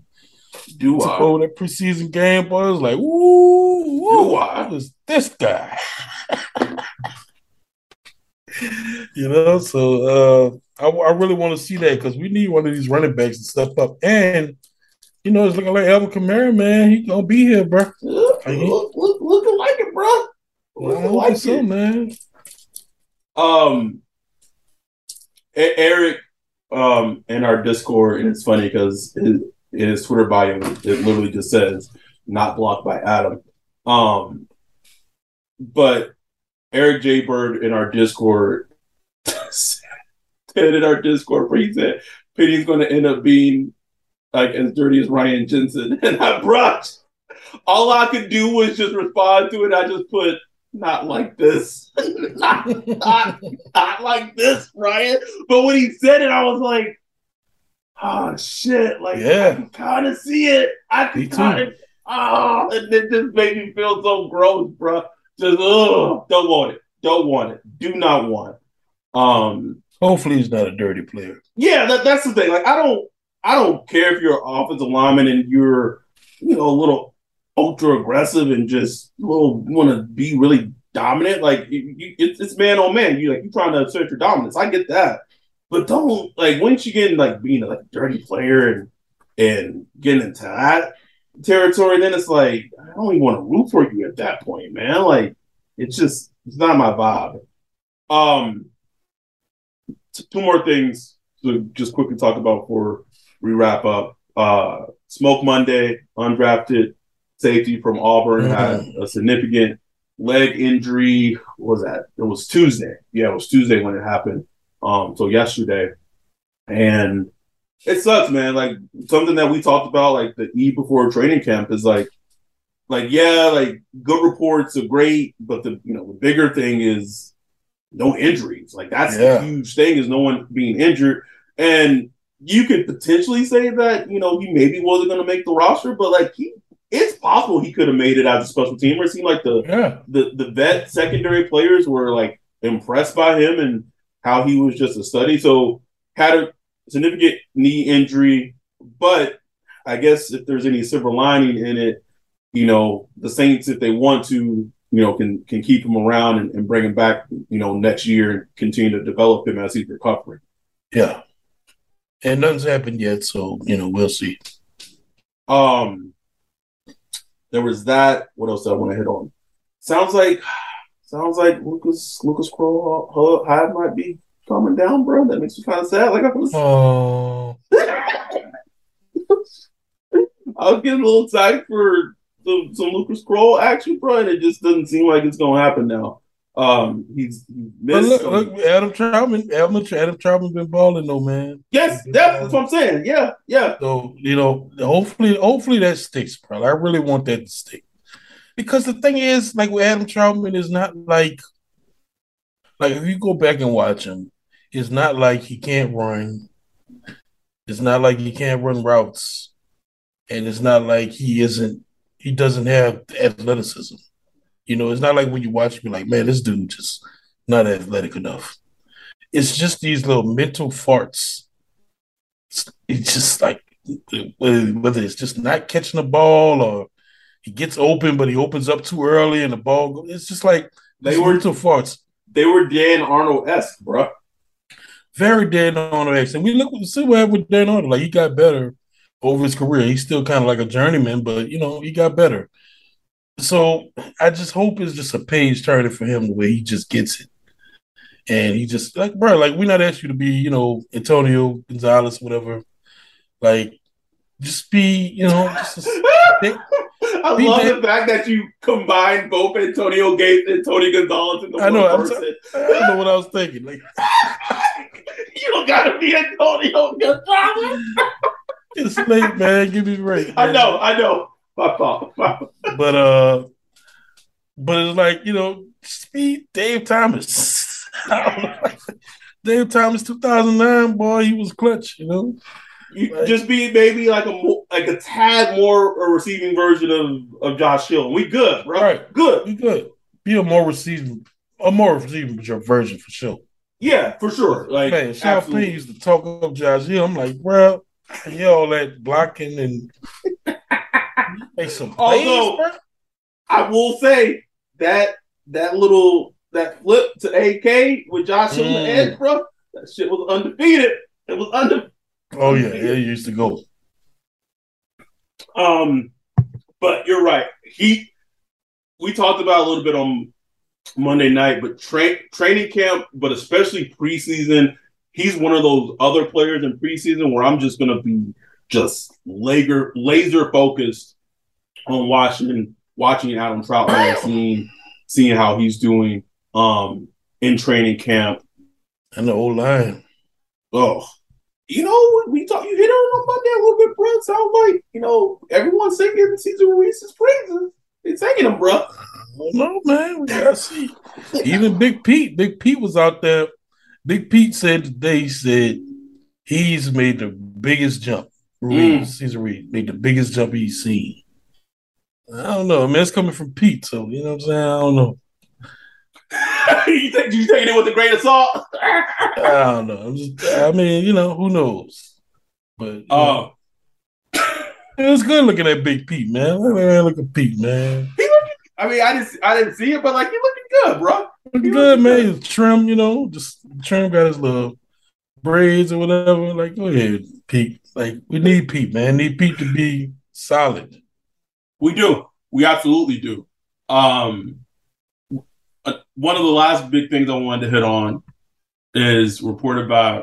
Do took over that preseason game, boy. It was like, ooh, what was this guy? you know, so uh, I, I really want to see that because we need one of these running backs to step up. And you know, it's looking like Alvin Kamara, man. He gonna be here, bro. Look, look, look, looking like it, bro. Looking I like so, it. man. Um, Eric, um, in our Discord, and it's funny because in his Twitter bio, it literally just says "not blocked by Adam." Um, but Eric J. Bird in our Discord said in our Discord where he said Penny's going to end up being like as dirty as Ryan Jensen, and I brought all I could do was just respond to it. I just put not like this, not, not, not like this, Ryan. But when he said it, I was like, oh shit, like yeah. I can kind of see it. I can kind of, oh, and it just made me feel so gross, bro. Just oh, don't want it, don't want it, do not want. Um, hopefully he's not a dirty player. Yeah, that, that's the thing. Like I don't, I don't care if you're an offensive lineman and you're, you know, a little ultra aggressive and just little want to be really dominant. Like you, you, it's, it's man on man. You like you trying to assert your dominance. I get that, but don't like once you get in like being a like dirty player and and getting into that territory, then it's like I don't even want to root for you at that point, man. Like it's just it's not my vibe. Um, t- two more things to just quickly talk about before we wrap up. Uh, Smoke Monday, undrafted safety from Auburn, mm-hmm. had a significant leg injury. What was that? It was Tuesday. Yeah, it was Tuesday when it happened. Um, so yesterday, and it sucks, man. Like something that we talked about, like the eve before training camp, is like, like yeah, like good reports are great, but the you know the bigger thing is no injuries. Like that's yeah. the huge thing is no one being injured, and you could potentially say that you know he maybe wasn't going to make the roster, but like he it's possible he could have made it as a special teamer. It seemed like the yeah. the the vet secondary players were like impressed by him and how he was just a study. So had a significant knee injury, but I guess if there's any silver lining in it, you know, the Saints, if they want to, you know, can can keep him around and, and bring him back, you know, next year and continue to develop him as he's recovering. Yeah. And nothing's happened yet, so you know, we'll see. Um there was that. What else did I want to hit on? Sounds like sounds like Lucas Lucas Krull Hyde might be coming down, bro. That makes me kind of sad. Like I was, oh. I was getting a little tight for some, some Lucas Krull action, bro, and it just doesn't seem like it's gonna happen now. Um, he's missed. Look, look, Adam Trautman, Adam, Adam Trautman been balling though, man. Yes, that's what I'm saying. Yeah, yeah. So you know, hopefully, hopefully that sticks, bro. I really want that to stick because the thing is, like with Adam Trautman, is not like, like if you go back and watch him, it's not like he can't run. It's not like he can't run routes, and it's not like he isn't. He doesn't have athleticism. You know, it's not like when you watch me, like, man, this dude just not athletic enough. It's just these little mental farts. It's, it's just like whether it's just not catching the ball or he gets open, but he opens up too early and the ball. It's just like they were mental farts. They were Dan Arnold esque, bro. Very Dan Arnold esque, and we look see what happened with Dan Arnold. Like he got better over his career. He's still kind of like a journeyman, but you know he got better. So I just hope it's just a page turner for him the way he just gets it. And he just like, bro, like we not ask you to be, you know, Antonio Gonzalez, whatever. Like, just be, you know, just a, I He love the fact that you combined both Antonio Gates and Tony Gonzalez in the I know. one person. t- I don't know what I was thinking. Like, you don't gotta be Antonio Gonzalez. it's late, man. Give me a break. I know, I know. But uh, but it's like you know, speed Dave Thomas. I don't know. Dave Thomas, two thousand nine, boy, he was clutch. You know, You Right. just be maybe like a like a tad more a receiving version of, of Josh Hill. We good, bro. Right. Good. We good. Be a more receiving, a more receiving version for sure. Yeah, for sure. Like Man, Sean. Payton used to talk up Josh Hill. I'm like, bro, he all that blocking and make some plays, Although- bro. I will say that that little that flip to AK with Josh Hill in the Mm. edge, bro. That shit was undefeated. It was undefeated. Oh yeah, yeah, he used to go. Um, but you're right. He, we talked about a little bit on Monday night, but tra- training camp, but especially preseason, he's one of those other players in preseason where I'm just gonna be just laser laser focused on watching watching Adam Trautman and seeing seeing how he's doing um in training camp. And the old line. Oh, you know, we talk. You hit on Monday a little bit, bro. It sounds like you know everyone's singing Cesar Ruiz's praises. They singing them, bro. No, man, we gotta see. Even Big Pete, Big Pete was out there. Big Pete said today, he said he's made the biggest jump. Ruiz, Cesar Ruiz made the biggest jump he's seen. I don't know, man. It's coming from Pete, so you know what I'm saying. I don't know. you take you taking it with a grain of salt. I don't know. I'm just, I mean, you know, who knows? But know, Uh, it was good looking at Big Pete, man. Look at look at Pete, man. he looking. I mean, I didn't I didn't see it, but like he looking good, bro. Looking good, looking man. good. Trim, you know, just trim got his little braids or whatever. Like, go ahead, Pete. Like, we need Pete, man. Need Pete to be solid. We do. We absolutely do. Um, uh, one of the last big things I wanted to hit on is reported by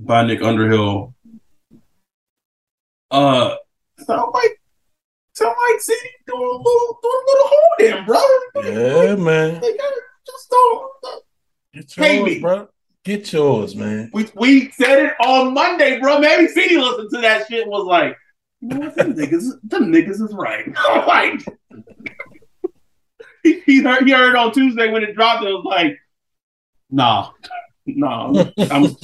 by Nick Underhill. Uh, sound like sound like CD doing a little doing a little hold in, bro. Yeah, man. They gotta just don't. Get Pay yours, me. bro. Get yours, man. We we said it on Monday, bro. Maybe CD listened to that shit and was like, them niggas, niggas is right. like he, he heard he heard on Tuesday when it dropped. It was like, nah, nah. I'm,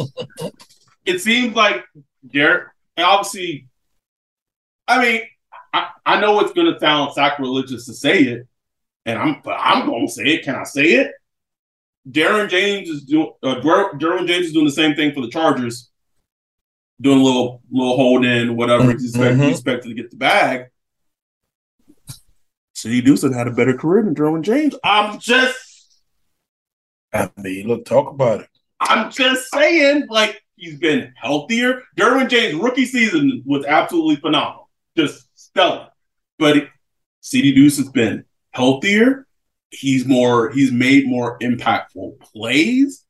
it seems like Derek, and obviously, I mean, I, I know it's gonna sound sacrilegious to say it, and I'm but I'm gonna say it. Can I say it? Derwin James is doing. Uh, Derwin James is doing the same thing for the Chargers, doing a little little hold in, whatever. He's expect, Mhm. he's expected to get the bag. CD Deuce had a better career than Derwin James. I'm just, I mean, look, talk about it. I'm just saying, like he's been healthier. Derwin James rookie season was absolutely phenomenal, just stellar. But CD Deuce has been healthier. He's more. He's made more impactful plays.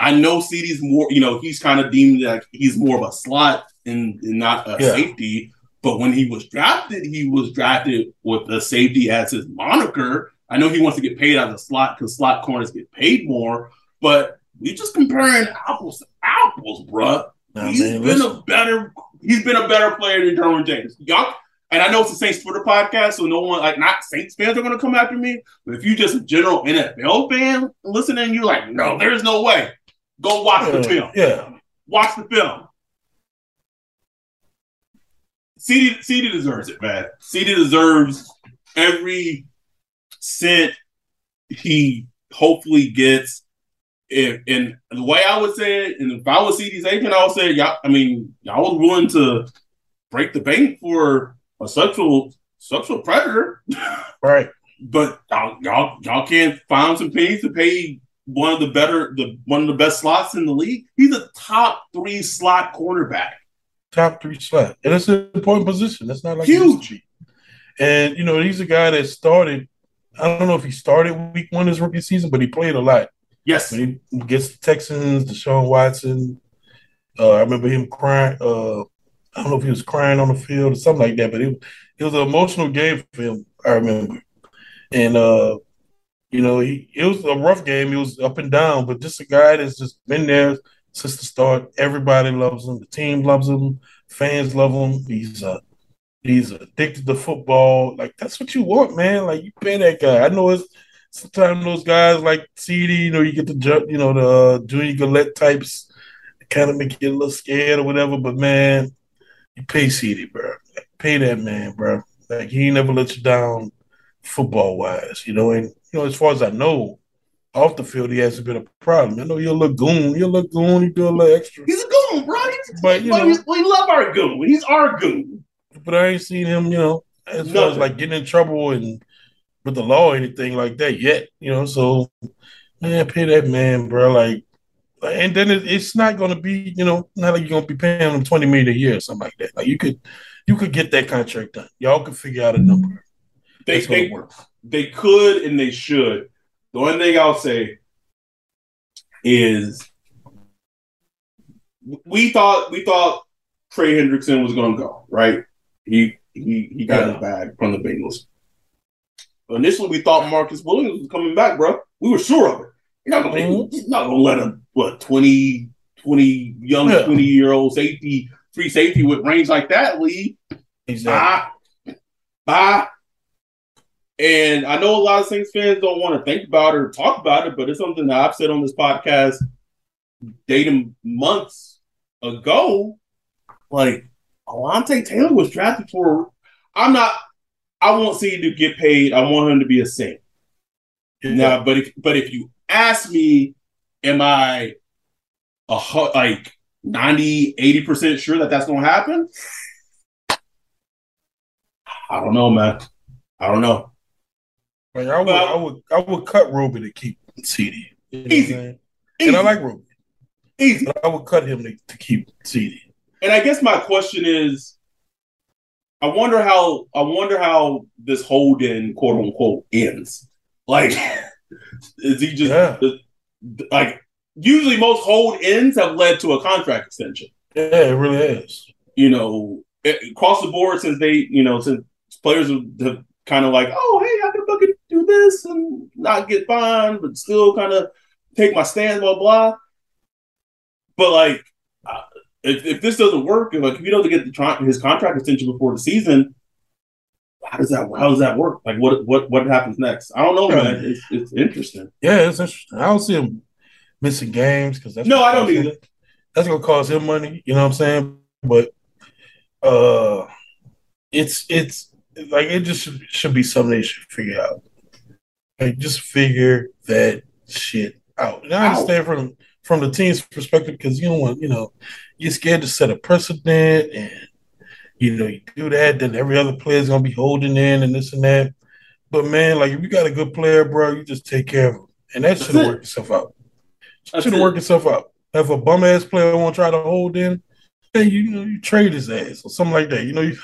I know CD's more. You know, he's kind of deemed like he's more of a slot and, and not a Yeah. safety. But when he was drafted, he was drafted with the safety as his moniker. I know he wants to get paid as a slot because slot corners get paid more. But we just comparing apples to apples, bruh. Nah, He's man, been listen. a better. He's been a better player than Derwin James. Y'all, and I know it's the Saints Twitter podcast, so no one like not Saints fans are going to come after me. But if you just a general NFL fan listening, you're like, no, there's no way. Go watch the film. yeah. Watch the film. CD CD deserves it, man. CD deserves every cent he hopefully gets. If, and the way I would say it, and if I was CD's agent, I would say, y'all, I mean, y'all was willing to break the bank for a sexual sexual predator, Right. but y'all, y'all y'all can't find some pennies to pay one of the better the one of the best slots in the league. He's a top three slot cornerback. top three slot. And it's an important position. That's not like Huge. it used to be. And you know, he's a guy that started. I don't know if he started week one his rookie season, but he played a lot. Yes, When he gets the Texans, Deshaun Watson. Uh, I remember him crying, uh, I don't know if he was crying on the field or something like that, but it, it was an emotional game for him. I remember, and uh, you know, he it was a rough game. He was up and down, but just a guy that's just been there since the start. Everybody loves him. The team loves him. Fans love him. He's uh he's addicted to football. Like that's what you want, man. Like you pay that guy. I know it's sometimes those guys like CD, you know, you get the you know, the uh, Junior Galette types kind of make you a little scared or whatever. But man, you pay CD, bro. Like, pay that man, bro. Like he never let you down football wise, you know. And you know, as far as I know, off the field he hasn't been a problem. I know you're a lagoon. You're a lagoon. You do a little extra. He's a goon, right? But you know, we love our goon. He's our goon. But I ain't seen him, you know, as Nothing. far as like getting in trouble and with the law or anything like that yet. You know, so man, pay that man, bro. Like and then it, it's not going to be, you know, not like you're going to be paying him twenty million a year or something like that. Like you could, you could get that contract done. Y'all could figure out a number. They they, they could and they should. The only thing I'll say is we thought we thought Trey Hendrickson was going to go right. He he he got yeah. his bag from the Bengals. Initially, we thought Marcus Williams was coming back, bro. We were sure of it. You're not gonna, mm-hmm. not gonna let a what 20, 20 young yeah. twenty year old safety, free safety with range like that leave. Exactly. Bye. Bye. And I know a lot of Saints fans don't want to think about it or talk about it, but it's something that I've said on this podcast dating months ago. Like Alontae Taylor was drafted for. I'm not. I see him to get paid. I want him to be a Saint. Yeah. Now, but if but if you ask me, am I a like 90, 80% sure that that's going to happen? I don't know, man. I don't know. I, would, I would, I would cut Roby to keep CD. You know easy. easy. And I like Roby. Easy. But I would cut him to, to keep CD. And I guess my question is, I wonder how I wonder how this Holden quote unquote ends. Like Is he just yeah. like usually most hold ends have led to a contract extension? Yeah, it really is. You know, across the board since they, you know, since players have kind of like, oh, hey, I can fucking do this and not get fined, but still kind of take my stand, blah blah. But like, if, if this doesn't work, if like if you don't get the, his contract extension before the season, how does that how does that work? Like what what what happens next? I don't know, man. It's, it's interesting. Yeah, it's interesting. I don't see him missing games because that's no, I don't either. That's gonna cost him money. You know what I'm saying? But uh, it's it's like it just should, should be something they should figure out. Like just figure that shit out. And I understand from from the team's perspective because you don't want you know you're scared to set a precedent and you know, you do that, then every other player's gonna be holding in and this and that. But man, like if you got a good player, bro, you just take care of him, and that should have worked itself out. Should worked itself out. If a bum ass player won't try to hold in, then you, you know you trade his ass or something like that. You know you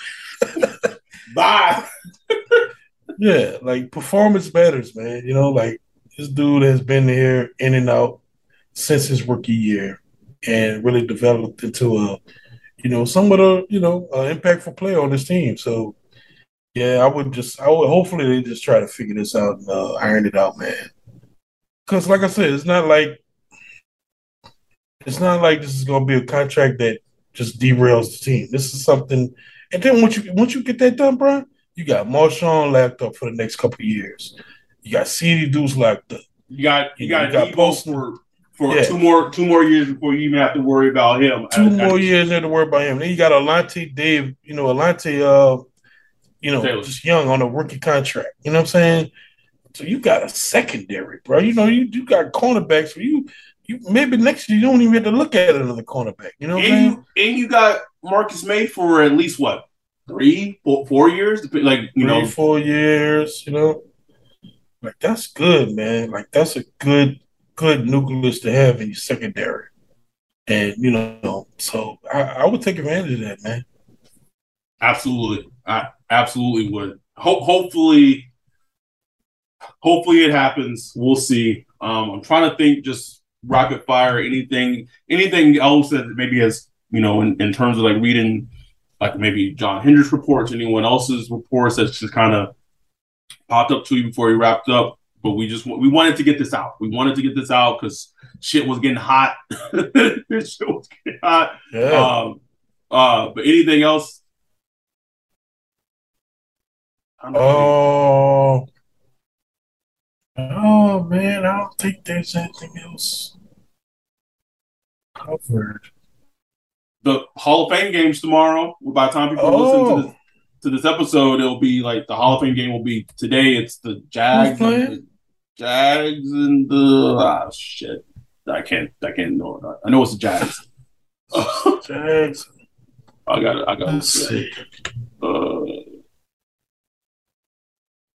bye. yeah, like performance matters, man. You know, like this dude has been here in and out since his rookie year and really developed into a you know, somewhat a you know impactful player on this team. So yeah, I would just I would hopefully they just try to figure this out and uh, iron it out, man. Because like I said, it's not like it's not like this is going to be a contract that just derails the team. This is something, and then once you once you get that done, bro, you got Marshon locked up for the next couple of years. You got CD Deuce locked up. You got you, you got, got Post for for yeah. two more two more years before you even have to worry about him. Two more years have to worry about him. Then you got Alontae Dave, you know, Alontae uh you know, Taylor. just young on a rookie contract. You know what I'm saying? So you got a secondary, bro. You know, you, you got cornerbacks for you you maybe next year you don't even have to look at another cornerback. You know, and you, and you got Marcus Maye for at least what three, four, four years, like you Three, know, four years. You know, like that's good, man. Like that's a good good nucleus to have in your secondary. And you know, so I, I would take advantage of that, man. Absolutely, I absolutely would. Hope, hopefully, hopefully it happens. We'll see. Um, I'm trying to think, just rocket fire, anything, anything else that maybe has, you know, in, in terms of like reading like maybe John Hendricks reports, anyone else's reports that's just kind of popped up to you before he wrapped up. But we just we wanted to get this out. We wanted to get this out because shit was getting hot. shit was getting hot. Yeah. Um, uh, but anything else? Oh, oh man, I don't think there's anything else covered. The Hall of Fame games tomorrow. By the time people oh. listen to oh. this, to this episode, it'll be like the Hall of Fame game will be today. It's the Jags, and the Jags, and the ah shit. I can't. I can't know. I know it's the Jags. Jags. I got. it. I got. See. Uh,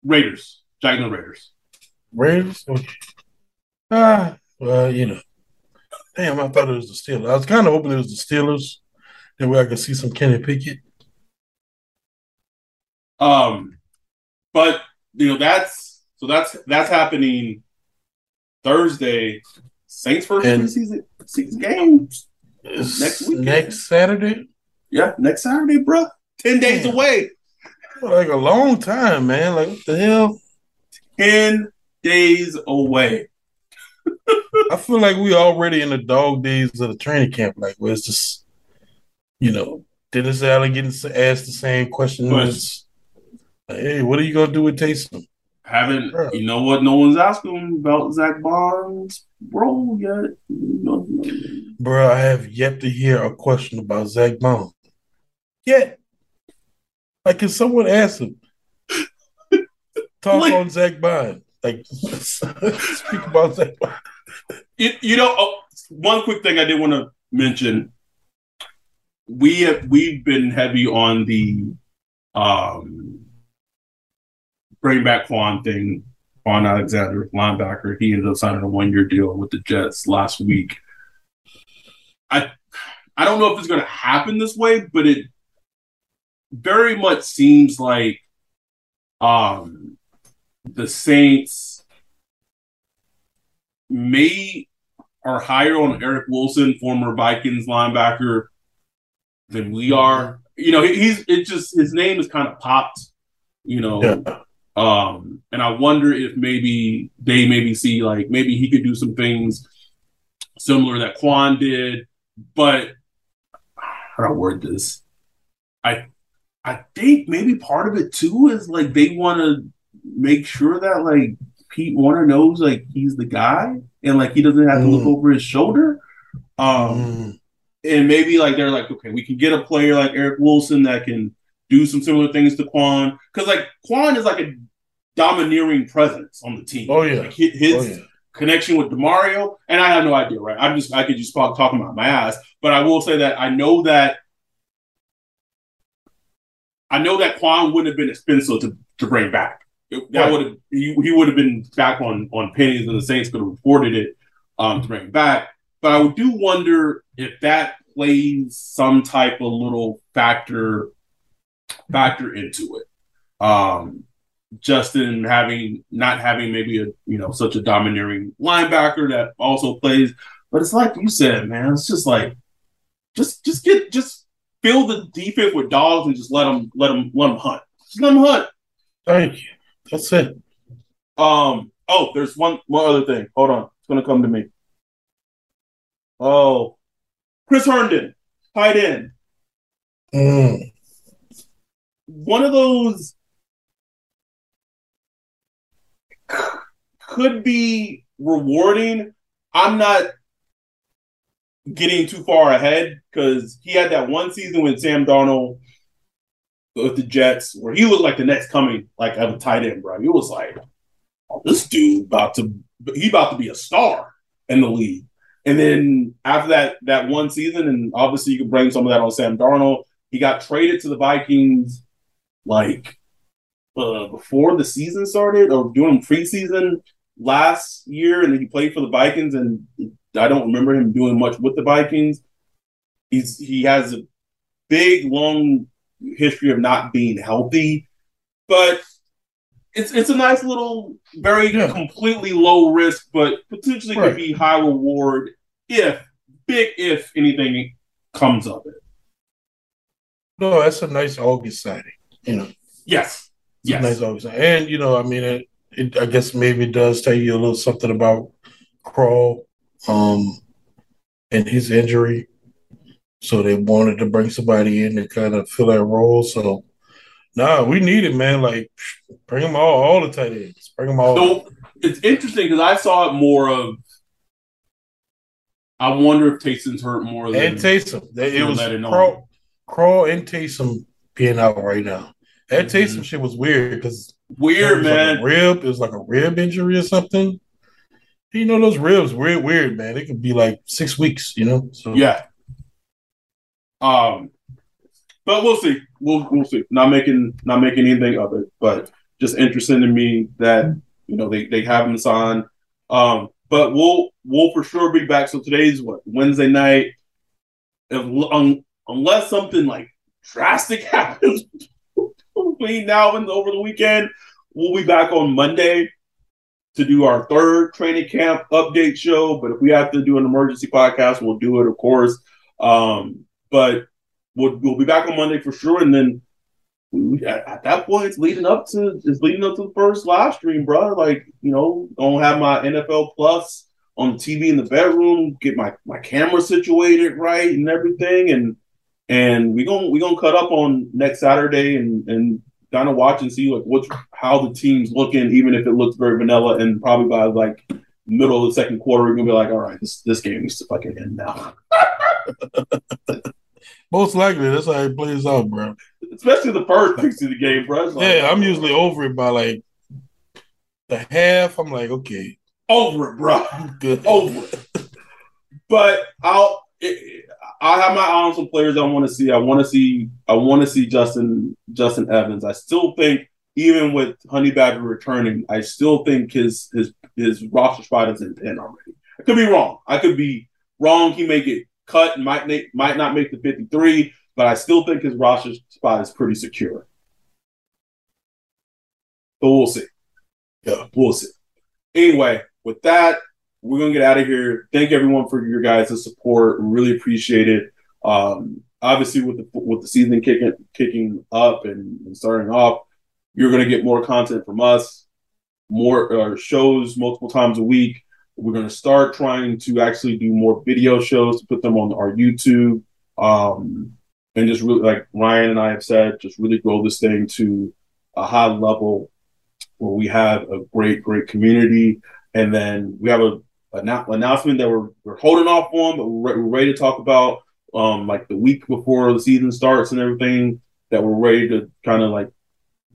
Raiders. Jags and Raiders. Raiders. Okay. Ah, well, you know. Damn, I thought it was the Steelers. I was kind of hoping it was the Steelers. That way I could see some Kenny Pickett. Um, but you know that's so that's that's happening Thursday. Saints first and preseason season games next week. Next Saturday. Yeah, next Saturday, bro. Ten days Damn. away. Like a long time, man. Like what the hell? Ten days away. I feel like we already in the dog days of the training camp. Like where it's just, you know, Dennis Allen getting asked the same questions hey, what are you gonna do with Taysom? Haven't Bro. you know what? No one's asking about Zach Baun's role yet. Bro, I have yet to hear a question about Zach Baun. Yet, like, can someone ask him? Talk like, on Zach Baun. Like, speak about Baun. You, you know, oh, one quick thing I did want to mention. We have we've been heavy on the um bring back Kwon thing. Kwon Alexander, linebacker, he ended up signing a one year deal with the Jets last week. I I don't know if it's going to happen this way, but it very much seems like um the Saints may are higher on Eric Wilson, former Vikings linebacker, than we are. You know, he's it just his name is kind of popped. You know, yeah. Um, and I wonder if maybe they maybe see like maybe he could do some things similar that Kwon did, but how do I word this? I I think maybe part of it too is like they want to make sure that like Pete Werner knows like he's the guy and like he doesn't have mm. to look mm. over his shoulder. Um, mm. and maybe like they're like, okay, we can get a player like Eric Wilson that can do some similar things to Kwon because like Kwon is like a domineering presence on the team. Oh yeah, like his, oh, yeah. connection with Demario, and I have no idea, right? I'm just I could just talk talking about my ass, but I will say that I know that I know that Kwon wouldn't have been expensive to, to bring back. That right. would have he, he would have been back on on pennies, and the Saints could have reported it um, to bring him back. But I do wonder if that plays some type of little factor factor into it. Um, Justin having not having maybe a you know such a domineering linebacker that also plays, but it's like you said, man. It's just like just just get just fill the defense with dogs and just let them let them let them hunt. Just let them hunt. Thank you. That's it. Um. Oh, there's one one other thing. Hold on, it's gonna come to me. Oh, Chris Herndon, tight end. Mm one of those could be rewarding. I'm not getting too far ahead because he had that one season with Sam Darnold with the Jets where he looked like the next coming like of a tight end, bro. He was like, oh, this dude about to he about to be a star in the league. And then after that that one season, and obviously you can bring some of that on Sam Darnold. He got traded to the Vikings like uh, before the season started or doing preseason last year, and then he played for the Vikings. And I don't remember him doing much with the Vikings. He's he has a big long history of not being healthy, but it's it's a nice little, very yeah. completely low risk, but potentially right. could be high reward if big if anything comes of it. No, that's a nice August signing. You know. Yes. Yes. Nice August, and you know, I mean, it, it, I guess maybe it does tell you a little something about Krull, um, and his injury. So they wanted to bring somebody in to kind of fill that role. So, nah, we need it, man. Like, bring them all, all the tight ends. Bring them all. So it's interesting because I saw it more of. I wonder if Taysom's hurt more than and Taysom. It was Krull, Krull and Taysom being out right now. That mm-hmm. Taysom shit was weird because weird man. Like rib. It was like a rib injury or something. You know those ribs weird, weird man. It could be like six weeks. You know. So yeah. Um, but we'll see. We'll we'll see. Not making not making anything of it, but just interesting to me that you know they they have him signed. Um, but we'll we'll for sure be back. So today's what Wednesday night. If, um, unless something like drastic happens between now and over the weekend, we'll be back on Monday to do our third training camp update show. But if we have to do an emergency podcast, we'll do it, of course. Um, but we'll, we'll be back on Monday for sure. And then we, at, at, that point, it's leading up to it's leading up to the first live stream, bro. Like you know, gonna have my NFL Plus on the TV in the bedroom, get my my camera situated right and everything, and and we gonna we gonna cut up on next Saturday and and kind of watch and see like what's how the team's looking, even if it looks very vanilla, and probably by like middle of the second quarter, we're gonna be like, all right, this this game needs to fucking end now. Most likely, that's how it plays out, bro. Especially the first piece of the game, bro. Like, yeah, I'm usually over it by like the half. I'm like, okay, over it, bro. Good. Over it. But I'll. It, I have my eye on some players I want to see. I want to see. I want to see Justin Justin Evans. I still think, even with Honey Badger returning, I still think his his his roster spot is in ten already. I could be wrong. I could be wrong. He may get cut and might make, might not make the 53, but I still think his roster spot is pretty secure. But we'll see. Yeah, we'll see. Anyway, with that, we're gonna get out of here. Thank everyone for your guys' support. Really appreciate it. Um, obviously, with the with the season kicking kicking up and, and starting off, you're gonna get more content from us, more uh, shows multiple times a week. We're going to start trying to actually do more video shows to put them on our YouTube. Um, and just really, like Ryan and I have said, just really grow this thing to a high level where we have a great, great community. And then we have a, an announcement that we're, we're holding off on, but we're, we're ready to talk about um, like the week before the season starts and everything that we're ready to kind of like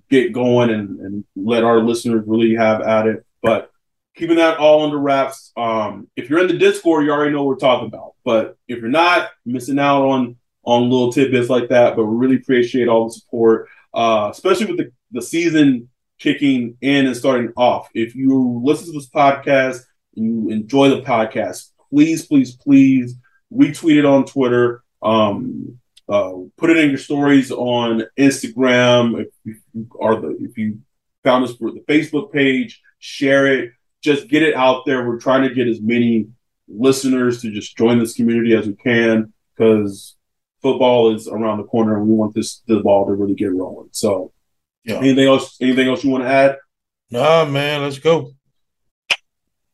get going and, and let our listeners really have at it. But keeping that all under wraps. Um, if you're in the Discord, you already know what we're talking about. But if you're not, missing out on on little tidbits like that. But we really appreciate all the support, uh, especially with the, the season kicking in and starting off. If you listen to this podcast and you enjoy the podcast, please, please, please retweet it on Twitter. Um, uh, put it in your stories on Instagram. If you are the if you found us for the Facebook page, share it just get it out there. We're trying to get as many listeners to just join this community as we can because football is around the corner and we want this the ball to really get rolling. So yeah. anything else anything else you want to add? Nah man, let's go.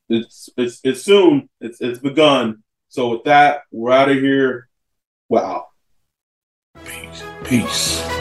It's it's it's soon. It's it's begun. So with that, we're out of here. Wow. Peace. Peace.